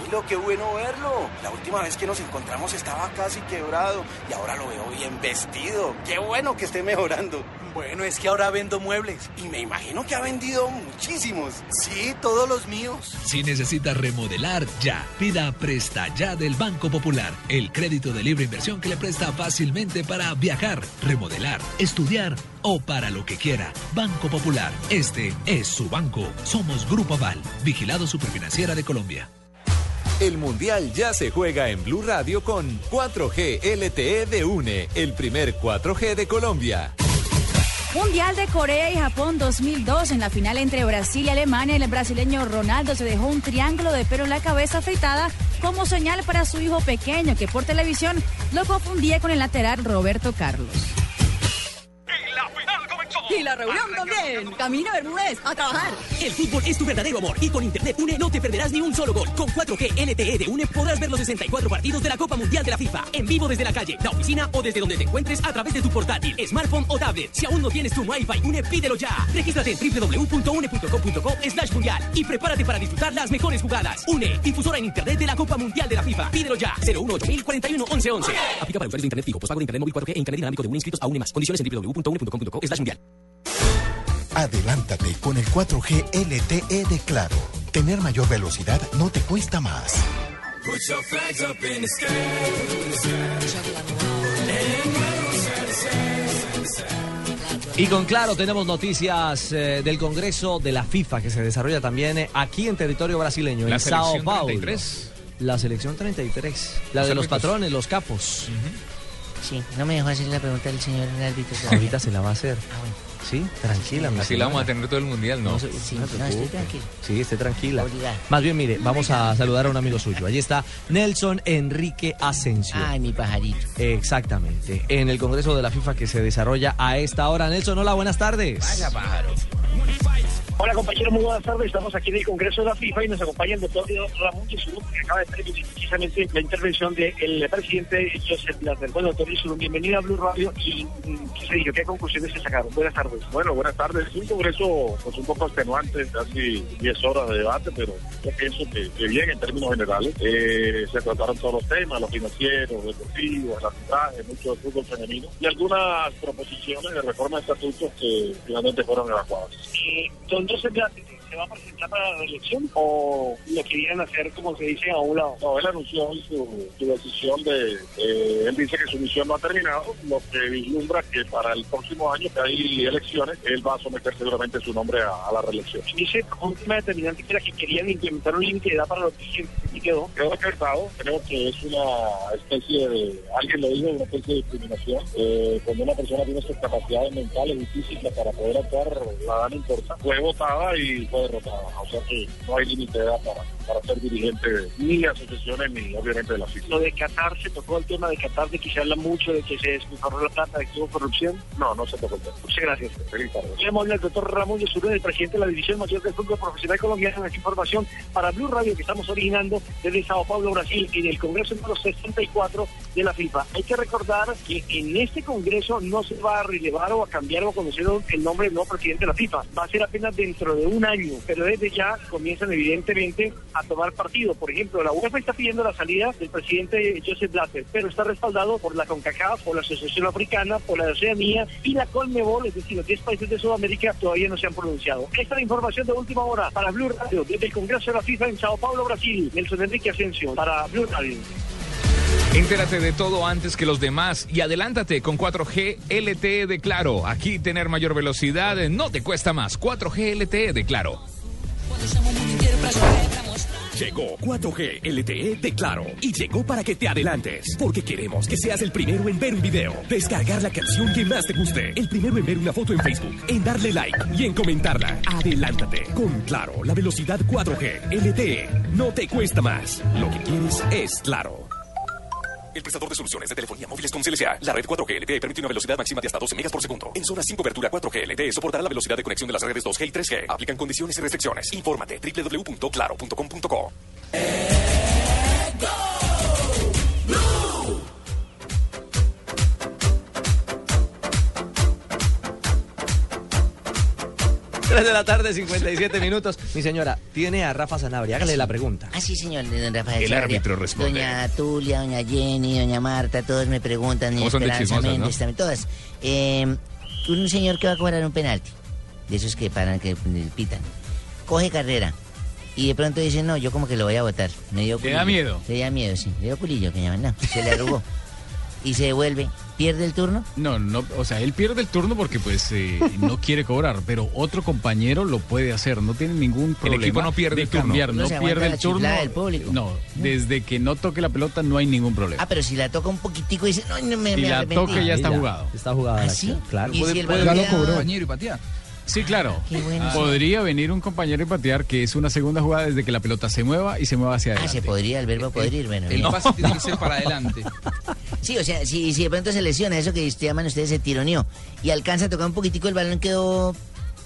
Qué bueno verlo. La última vez que nos encontramos estaba casi quebrado y ahora lo veo bien vestido. Qué bueno que esté mejorando. Bueno, es que ahora vendo muebles Y me imagino que ha vendido muchísimos. Sí, todos los míos. Si necesita remodelar, ya. Pida Presta Ya del Banco Popular. El crédito de libre inversión que le presta fácilmente para viajar, remodelar, estudiar o para lo que quiera. Banco Popular. Este es su banco. Somos Grupo Aval. Vigilado Superfinanciera de Colombia. El Mundial ya se juega en Blue Radio con 4G LTE de UNE, el primer 4G de Colombia. Mundial de Corea y Japón 2002 en la final entre Brasil y Alemania. El brasileño Ronaldo se dejó un triángulo de pelo en la cabeza afeitada como señal para su hijo pequeño que por televisión lo confundía con el lateral Roberto Carlos. Y la reunión también. Camino Bermúdez, a trabajar. El fútbol es tu verdadero amor y con Internet UNE no te perderás ni un solo gol. Con 4G LTE de UNE podrás ver los 64 partidos de la Copa Mundial de la FIFA en vivo desde la calle, la oficina o desde donde te encuentres a través de tu portátil, smartphone o tablet. Si aún no tienes tu Wi-Fi UNE, pídelo ya. Regístrate en www.une.com.co slash mundial y prepárate para disfrutar las mejores jugadas. UNE, difusora en Internet de la Copa Mundial de la FIFA. Pídelo ya. 018 41 11 11. Aplica para usuarios de Internet fijo, pospago de Internet móvil 4G e Internet dinámico de UNE inscritos a UNE más. Condiciones en www.une.com.co slash mundial. Adelántate con el 4G LTE de Claro. Tener mayor velocidad no te cuesta más. Put your flags up in the sky. In the sky. And Y con claro tenemos noticias eh, del Congreso de la FIFA que se desarrolla también eh, aquí en territorio brasileño, La en Sao selección Paulo. 33. La selección 33, la Los de los patrones, los capos. Sí, no me dejó hacer la pregunta del señor árbitro. Ahorita se la va a hacer. Sí, tranquila. Así la vamos a tener todo el mundial, ¿no? No, se- Sí, no no, estoy tranquilo. Sí, esté tranquila. Más bien, mire, vamos a saludar a un amigo suyo. Allí está Nelson Enrique Asensio. Ay, mi pajarito. Exactamente. En el Congreso de la FIFA que se desarrolla a esta hora. Nelson, hola, buenas tardes. Hola compañeros, muy buenas tardes. Estamos aquí en el Congreso de la FIFA y nos acompaña el doctor Ramón Yesuru, que acaba de terminar precisamente la intervención del presidente Joseph Blatter. Bueno, doctor Yesuru, bienvenido a Blue Radio y mm, ¿qué se dijo? ¿Qué conclusiones se sacaron? Buenas tardes. Bueno, buenas tardes. Un congreso pues, un poco extenuante, casi 10 horas de debate, pero yo pienso que, que bien en términos generales. Eh, se trataron todos los temas, los financieros, deportivos, el arbitraje, mucho de fútbol femenino y algunas proposiciones de reforma de estatutos que finalmente fueron evacuadas. Eh, don Joseph Blatter, ¿se va a presentar para la reelección o lo querían hacer, como se dice, a un lado? No, él anunció hoy su, su decisión de, eh, él dice que su misión no ha terminado, lo que vislumbra que para el próximo año que hay elecciones, él va a someter seguramente su nombre a, a la reelección. Y dice un tema determinante que era que querían implementar un límite de edad para los dirigentes. ¿Y quedó? Quedó descartado, creo que es una especie de, alguien lo dijo, una especie de discriminación. Eh, cuando una persona tiene sus capacidades mentales y físicas para poder actuar, la dan importa. Fue votada y fue derrotada. O sea que no hay límite de edad para, para ser dirigente ni asociaciones ni obviamente de la FIFA. Lo de Qatar, se tocó el tema de Qatar, de que se habla mucho de que se despilfarró la plata, de que hubo corrupción. No, no se tocó el tema. Muchas gracias. Feliz tarde. Hemos al doctor Ramón Yesuru, el presidente de la División Mayor del Fútbol Profesional Colombiano, en información para Blue Radio que estamos originando desde Sao Paulo, Brasil, en el Congreso número 64 de la FIFA. Hay que recordar que en este Congreso no se va a relevar o a cambiar o a conocer el nombre del nuevo presidente de la FIFA. Va a ser apenas dentro de un año, pero desde ya comienzan evidentemente a tomar partido. Por ejemplo, la UEFA está pidiendo la salida del presidente Joseph Blatter, pero está respaldado por la CONCACAF, por la Asociación Africana, por la Oceanía y la CONMEBOL, es decir, los 10 países de Sudamérica todavía no se han pronunciado. Esta es la información de última hora para Blue Radio desde el Congreso de la FIFA en Sao Paulo, Brasil. Nelson Enrique Asensio para Blue Radio. Entérate de todo antes que los demás y adelántate con 4G LTE de Claro. Aquí tener mayor velocidad no te cuesta más. 4G LTE de Claro. Llegó 4G LTE de Claro y llegó para que te adelantes, porque queremos que seas el primero en ver un video, descargar la canción que más te guste, el primero en ver una foto en Facebook, en darle like y en comentarla. Adelántate. Con Claro, la velocidad 4G LTE no te cuesta más. Lo que quieres es Claro. El prestador de soluciones de telefonía móviles con CLCA. La red 4G LTE permite una velocidad máxima de hasta 12 megas por segundo. En zonas sin cobertura 4G LTE soportará la velocidad de conexión de las redes 2G y 3G. Aplican condiciones y restricciones. Infórmate www.claro.com.co. De la tarde, 57 minutos. Mi señora, tiene a Rafa Sanabria. Hágale la pregunta. Ah, sí, señor, de don Rafael El Sanabria. árbitro responde. Doña Tulia, doña Jenny, doña Marta, todos me preguntan, ¿Cómo son de Esperanza chismosas, no? también, todas. Eh, un señor que va a cobrar un penalti, de esos que paran, que pitan, coge carrera y de pronto dice, no, yo como que lo voy a votar. Me dio ¿Le da culillo. miedo? Le da miedo, sí. Le dio culillo, que llaman, no. Se le arrugó. y se devuelve. ¿Pierde el turno? No, no, o sea, él pierde el turno porque pues eh, no quiere cobrar, pero otro compañero lo puede hacer, no tiene ningún problema. equipo no pierde de el turno. cambiar, No pierde el turno. chiflada del público. No, desde que no toque la pelota no hay ningún problema. Ah, pero si la toca un poquitico y dice, no, no me, Si me la arrepentí". toque ya está jugado. Está jugada ¿Ah, sí? Claro. ¿Y si el puede- balón ya lo cobró. compañero y patear. Sí, claro. Qué bueno. Podría venir un compañero y patear, que es una segunda jugada desde que la pelota se mueva y se mueva hacia Ah, adelante. se podría, el verbo podrir, bueno. El pase tiene que ser para adelante. Sí, o sea, si, si de pronto se lesiona, eso que usted llaman ustedes se tironeó, y alcanza a tocar un poquitico, el balón quedó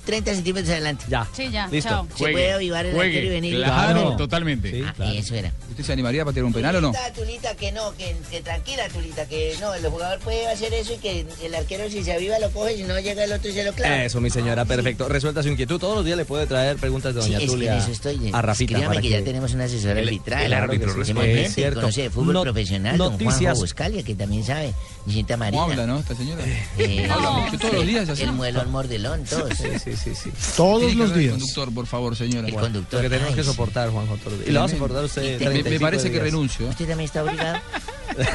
30 centímetros adelante. Ya. Sí, ya, Listo. chao. Se puede avivar el Juegue, arquero y venir. Claro, Claro. totalmente. Ah, Eso era. ¿Usted se animaría a patear un penal o no? Tulita, Tulita, que no, que, que tranquila, Tulita, que no, el jugador puede hacer eso y que el arquero si se aviva lo coge, si no llega el otro y se lo clava. Eso, mi señora, perfecto. Resuelta su inquietud. Todos los días le puede traer preguntas de Sí, doña es que en Tulia eso estoy. a Rafita. Para que, ya tenemos una asesora El- arbitral. el árbitro que responde. Es cierto. conoce de fútbol No- profesional, don noticias- Juanjo Buscalia, que también sabe. Marina. ¿Cómo habla, no, esta señora? Eh, Habla mucho todos los días así. El muelón mordelón, todos. Sí, sí, sí, sí. Todos los días. El conductor, por favor, señora. El conductor. Lo que tenemos ay, que soportar, Juanjo, todos los días. Y lo va a soportar usted Me- me 35 Me parece que días. renuncio. ¿eh? ¿Usted también está obligado?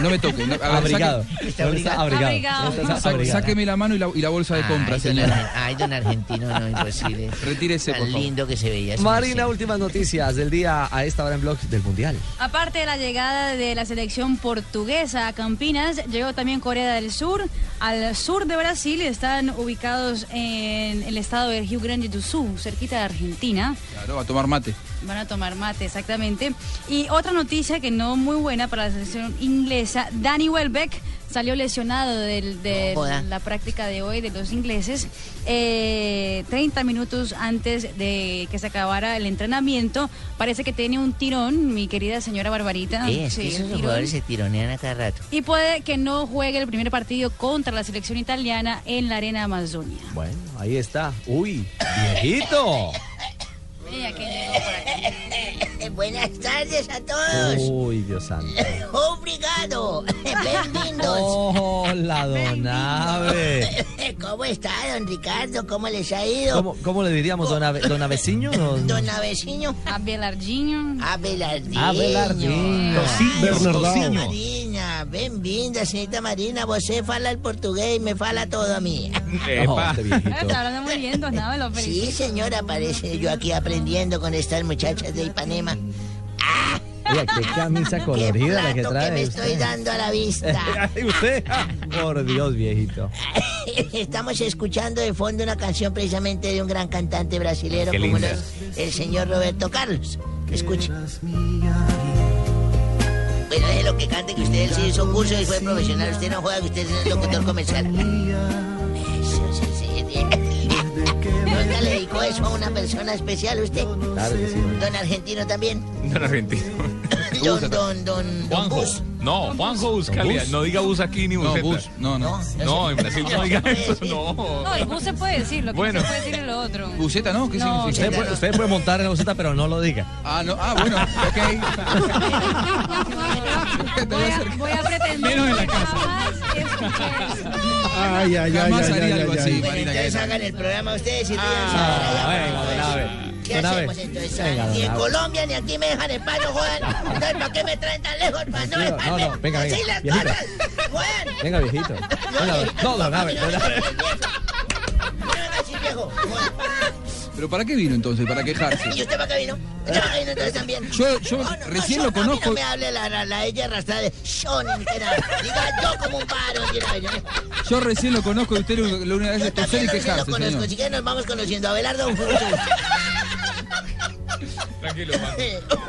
No me toque. no- Abrigado. saque- Está abrigado. Abrigado. Abrigado. Sáqueme la mano y la, y la bolsa de compra, Ay, don señora. Argen- Ay, don argentino, no, imposible. Retírese, Tan por favor. lindo que se veía. Marina, últimas noticias del día a esta hora en Blog del Mundial. Aparte de la llegada de la selección portuguesa a Campinas, llegó también Corea del Sur. Al sur de Brasil están ubicados en el estado de Rio Grande do Sul, cerquita de Argentina. Claro, a tomar mate. Van a tomar mate, exactamente. Y otra noticia que no muy buena para la selección inglesa, Danny Welbeck salió lesionado del- de No la práctica de hoy de los ingleses eh, 30 minutos antes de que se acabara el entrenamiento. Parece que tiene un tirón, mi querida señora Barbarita. Sí, es que Sí, esos tirón. jugadores se tironean a cada rato. Y puede que no juegue el primer partido contra la selección italiana en la Arena Amazonia. Bueno, ahí está. Uy, viejito. Mira que llegó por aquí. Buenas tardes a todos. Uy, Dios santo. Obrigado. Bienvenidos. Hola, don Ave. ¿Cómo está, don Ricardo? ¿Cómo les ha ido? ¿Cómo, cómo le diríamos, don, Ave, don Aveciño? Don- Don Aveciño. Abelardinho. Abelardinho. Abelardinho. Bernardinho. Marina, bem-vinda, señorita Marina. Você fala el portugués y me fala todo a mí. Epa. este viejito. Está hablando muy bien, don Nava, lo Sí, señora, parece yo aquí aprendiendo con estas muchachas de Ipanema. Oiga, qué camisa colorida la que plato que trae me usted. estoy dando a la vista. Ay, usted. Por Dios, viejito. Estamos escuchando de fondo una canción precisamente de un gran cantante brasilero Qué como los- el señor Roberto Carlos. Escuche. Bueno, es lo que cante que usted sí hizo un curso y fue profesional. Usted no juega, que usted es el locutor comercial. ¿Nunca le dedicó eso a una persona especial usted? Claro que sí. Don Argentino también. Don Argentino. Don, don, don, don Juanjo. Bus. No, Juanjo Buscalia. No diga bus aquí ni No, buseta. bus. No, no. No, en Brasil no diga eso. No. No, el bus se puede decir, lo que Bueno. no se puede decir es lo otro. ¿Buceta no? ¿Qué No, significa? Usted puede, usted puede montar en la boceta, pero no lo diga. Ah, no. Ah, bueno. Ok. Voy a, voy a pretender Menos en la casa. Ay, ay, ay, Jamás ay, haría ay, algo ay, así, Marina. entonces que- hagan el programa ustedes y ríanse. Ah, venga, don Ave. ¿Qué Don hacemos entonces? Venga, ni don en. Colombia ni aquí me dejan en paz, no jodan. Entonces, ¿para qué me traen tan lejos? Para no no, no, venga, venga, decir las viejito. cosas. Jodan. Venga, viejito. Venga, no, don don así, viejo. Jodan. ¿Pero para qué vino entonces? ¿Para quejarse? ¿Y usted para qué vino? ¿Usted para qué vino entonces también? Yo, yo No, no, no, recién yo, lo a mí No conozco. me hable la, la, la ella arrastrada de yo ni que nada. Diga yo como un paro. ni nada, yo- Yo recién lo conozco y usted lo, lo única vez Yo también lo quejarse, conozco. señor. Quieren nos vamos conociendo. Abelardo, un gusto. Tranquilo, Juanjo.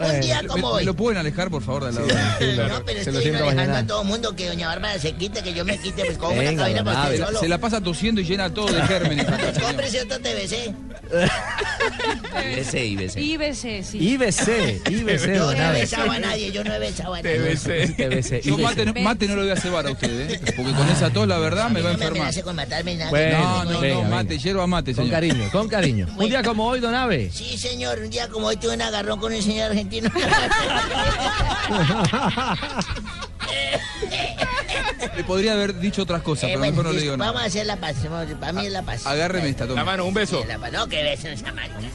Un día ¿Me, como me hoy. lo pueden alejar, por favor, de la No, pero Se lo estoy alejando a todo el mundo que doña Bárbara se quite, que yo me quite, pues como una cabina para usted solo. Se la pasa tosiendo y llena todo de gérmenes cómprese otro TBC. IBC, IBC. IBC, sí. IBC, IBC, Yo no he besado a nadie, yo no he besado a nadie. TBC. TBC, Yo mate, no- mate no lo voy a cebar a usted, ¿eh? Porque con esa tos, la verdad, me va a No enfermar. amenace con matarme nada. Bueno, No, no, no, venga. mate, hierba mate, Con señor. cariño, con cariño. Un día como hoy, don Ave. Sí, señor, un día como hoy tuve un agarrón con un señor argentino. Le podría haber dicho otras cosas, Eh, pero bueno, mejor no le digo vamos nada. a hacer la paz. vamos- Para mí es la paz. Agárreme esta, La toma. mano, un beso. La. No, que beso esa mano.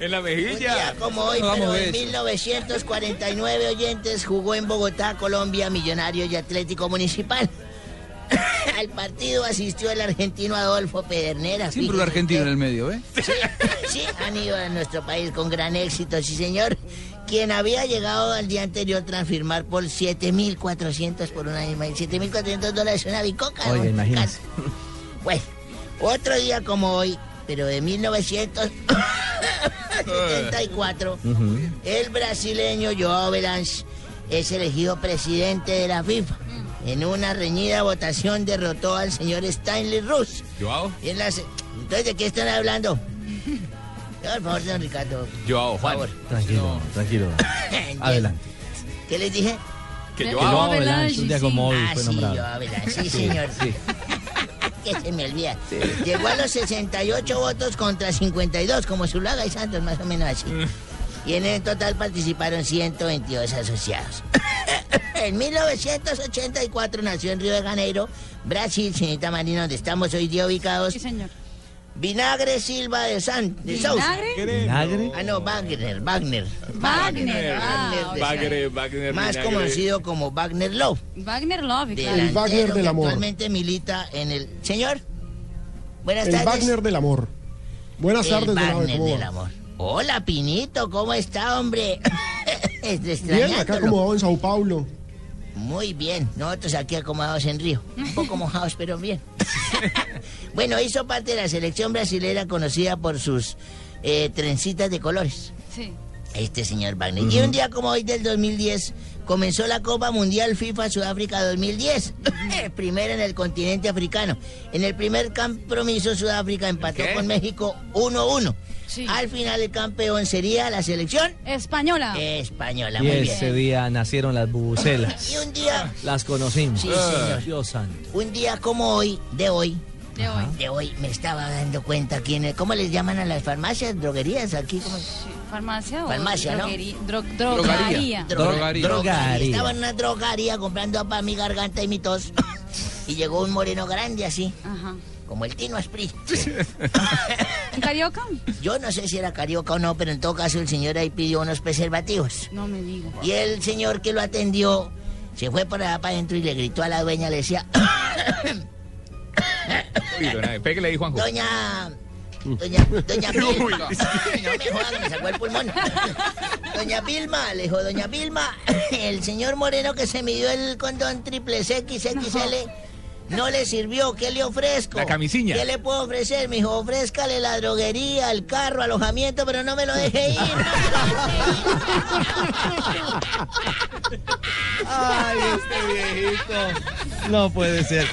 En la Un día mejilla. como hoy, No pero en besos. 1949 oyentes jugó en Bogotá, Colombia, Millonarios y Atlético Municipal. Al partido asistió el argentino Adolfo Pedernera. Siempre un argentino en el medio, ¿eh? Sí, han ido a nuestro país con gran éxito, sí señor. Quien había llegado al día anterior tras firmar por 7.400 por una misma. 7.400 dólares una bicoca. Oiga, ¿no? imagínese. Bueno, otro día como hoy, pero de 1974, el brasileño Joao Belange es elegido presidente de la FIFA. En una reñida votación derrotó al señor Stanley Rus. Joao. Y en la se- Entonces, ¿de qué están hablando? Por favor, don Ricardo. Joao, Por Juan. favor. Tranquilo, tranquilo. Adelante. ¿Qué les dije? Que Joao. Joao Joao Belange, Belange, un día sí. como hoy ah, fue sí, nombrado. Joao Belange. Sí, señor. Sí. que se me olvida. Llegó a los 68 votos contra 52, como Zulaga y Santos, más o menos así. Y en el total participaron 122 asociados. en 1984 nació en Río de Janeiro, Brasil, señorita Marina, donde estamos hoy día ubicados. Sí, señor. Vinagre Silva de San de Sousa. ¿Vinagre? ¿Vinagre? Ah, no, Wagner, Wagner. Wagner. Ah, Wagner Wagner, Más vinagre. conocido como Wagner Love. Wagner Love, claro. delantero Wagner del amor. Actualmente milita en el. Señor. Buenas El tardes. Wagner del amor. Buenas El tardes, Abe, Wagner ¿cómo del amor. Hola, Pinito, ¿cómo está, hombre? Bien, acá acomodado en Sao Paulo. Muy bien, nosotros aquí acomodados en Río. Un poco mojados, pero bien. bueno, hizo parte de la selección brasilera conocida por sus eh, trencitas de colores. Sí. Este señor Wagner. Y un día como hoy del 2010 comenzó la Copa Mundial FIFA Sudáfrica 2010. Primero en el continente africano. En el primer compromiso Sudáfrica empató ¿Qué? con México 1-1. Sí. Al final el campeón sería la selección Española. española. Y Muy ese bien. día nacieron las bubucelas. Y un día, Las conocimos. Sí, señor. Dios santo. un día como hoy, de hoy, De hoy. de hoy, me estaba dando cuenta quién es. ¿Cómo les llaman a las farmacias, droguerías aquí? ¿Cómo? ¿Farmacia o Farmacia, ¿no? droguería? Dro- drogaría. Dro- Drogaría. drogaría. Estaba en una drogaría comprando para mi garganta y mi tos. y llegó un moreno grande así, Ajá. Como el Tino Asprey. ¿En Carioca? Yo no sé si era carioca o no, pero en todo caso el señor ahí pidió unos preservativos. No me diga. Y el señor que lo atendió se fue por allá para adentro y le gritó a la dueña, le decía, pégale ahí, Juanjo. Doña. Doña, doña Vilma. No me jodan, me sacó el pulmón. Doña Vilma, le dijo, Doña Vilma, el señor Moreno que se midió el condón triple XXL no le sirvió. ¿Qué le ofrezco? La camisilla. ¿Qué le puedo ofrecer? Me dijo, ofrézcale la droguería, el carro, alojamiento, pero no me lo deje ir. Ay, este viejito. No puede ser.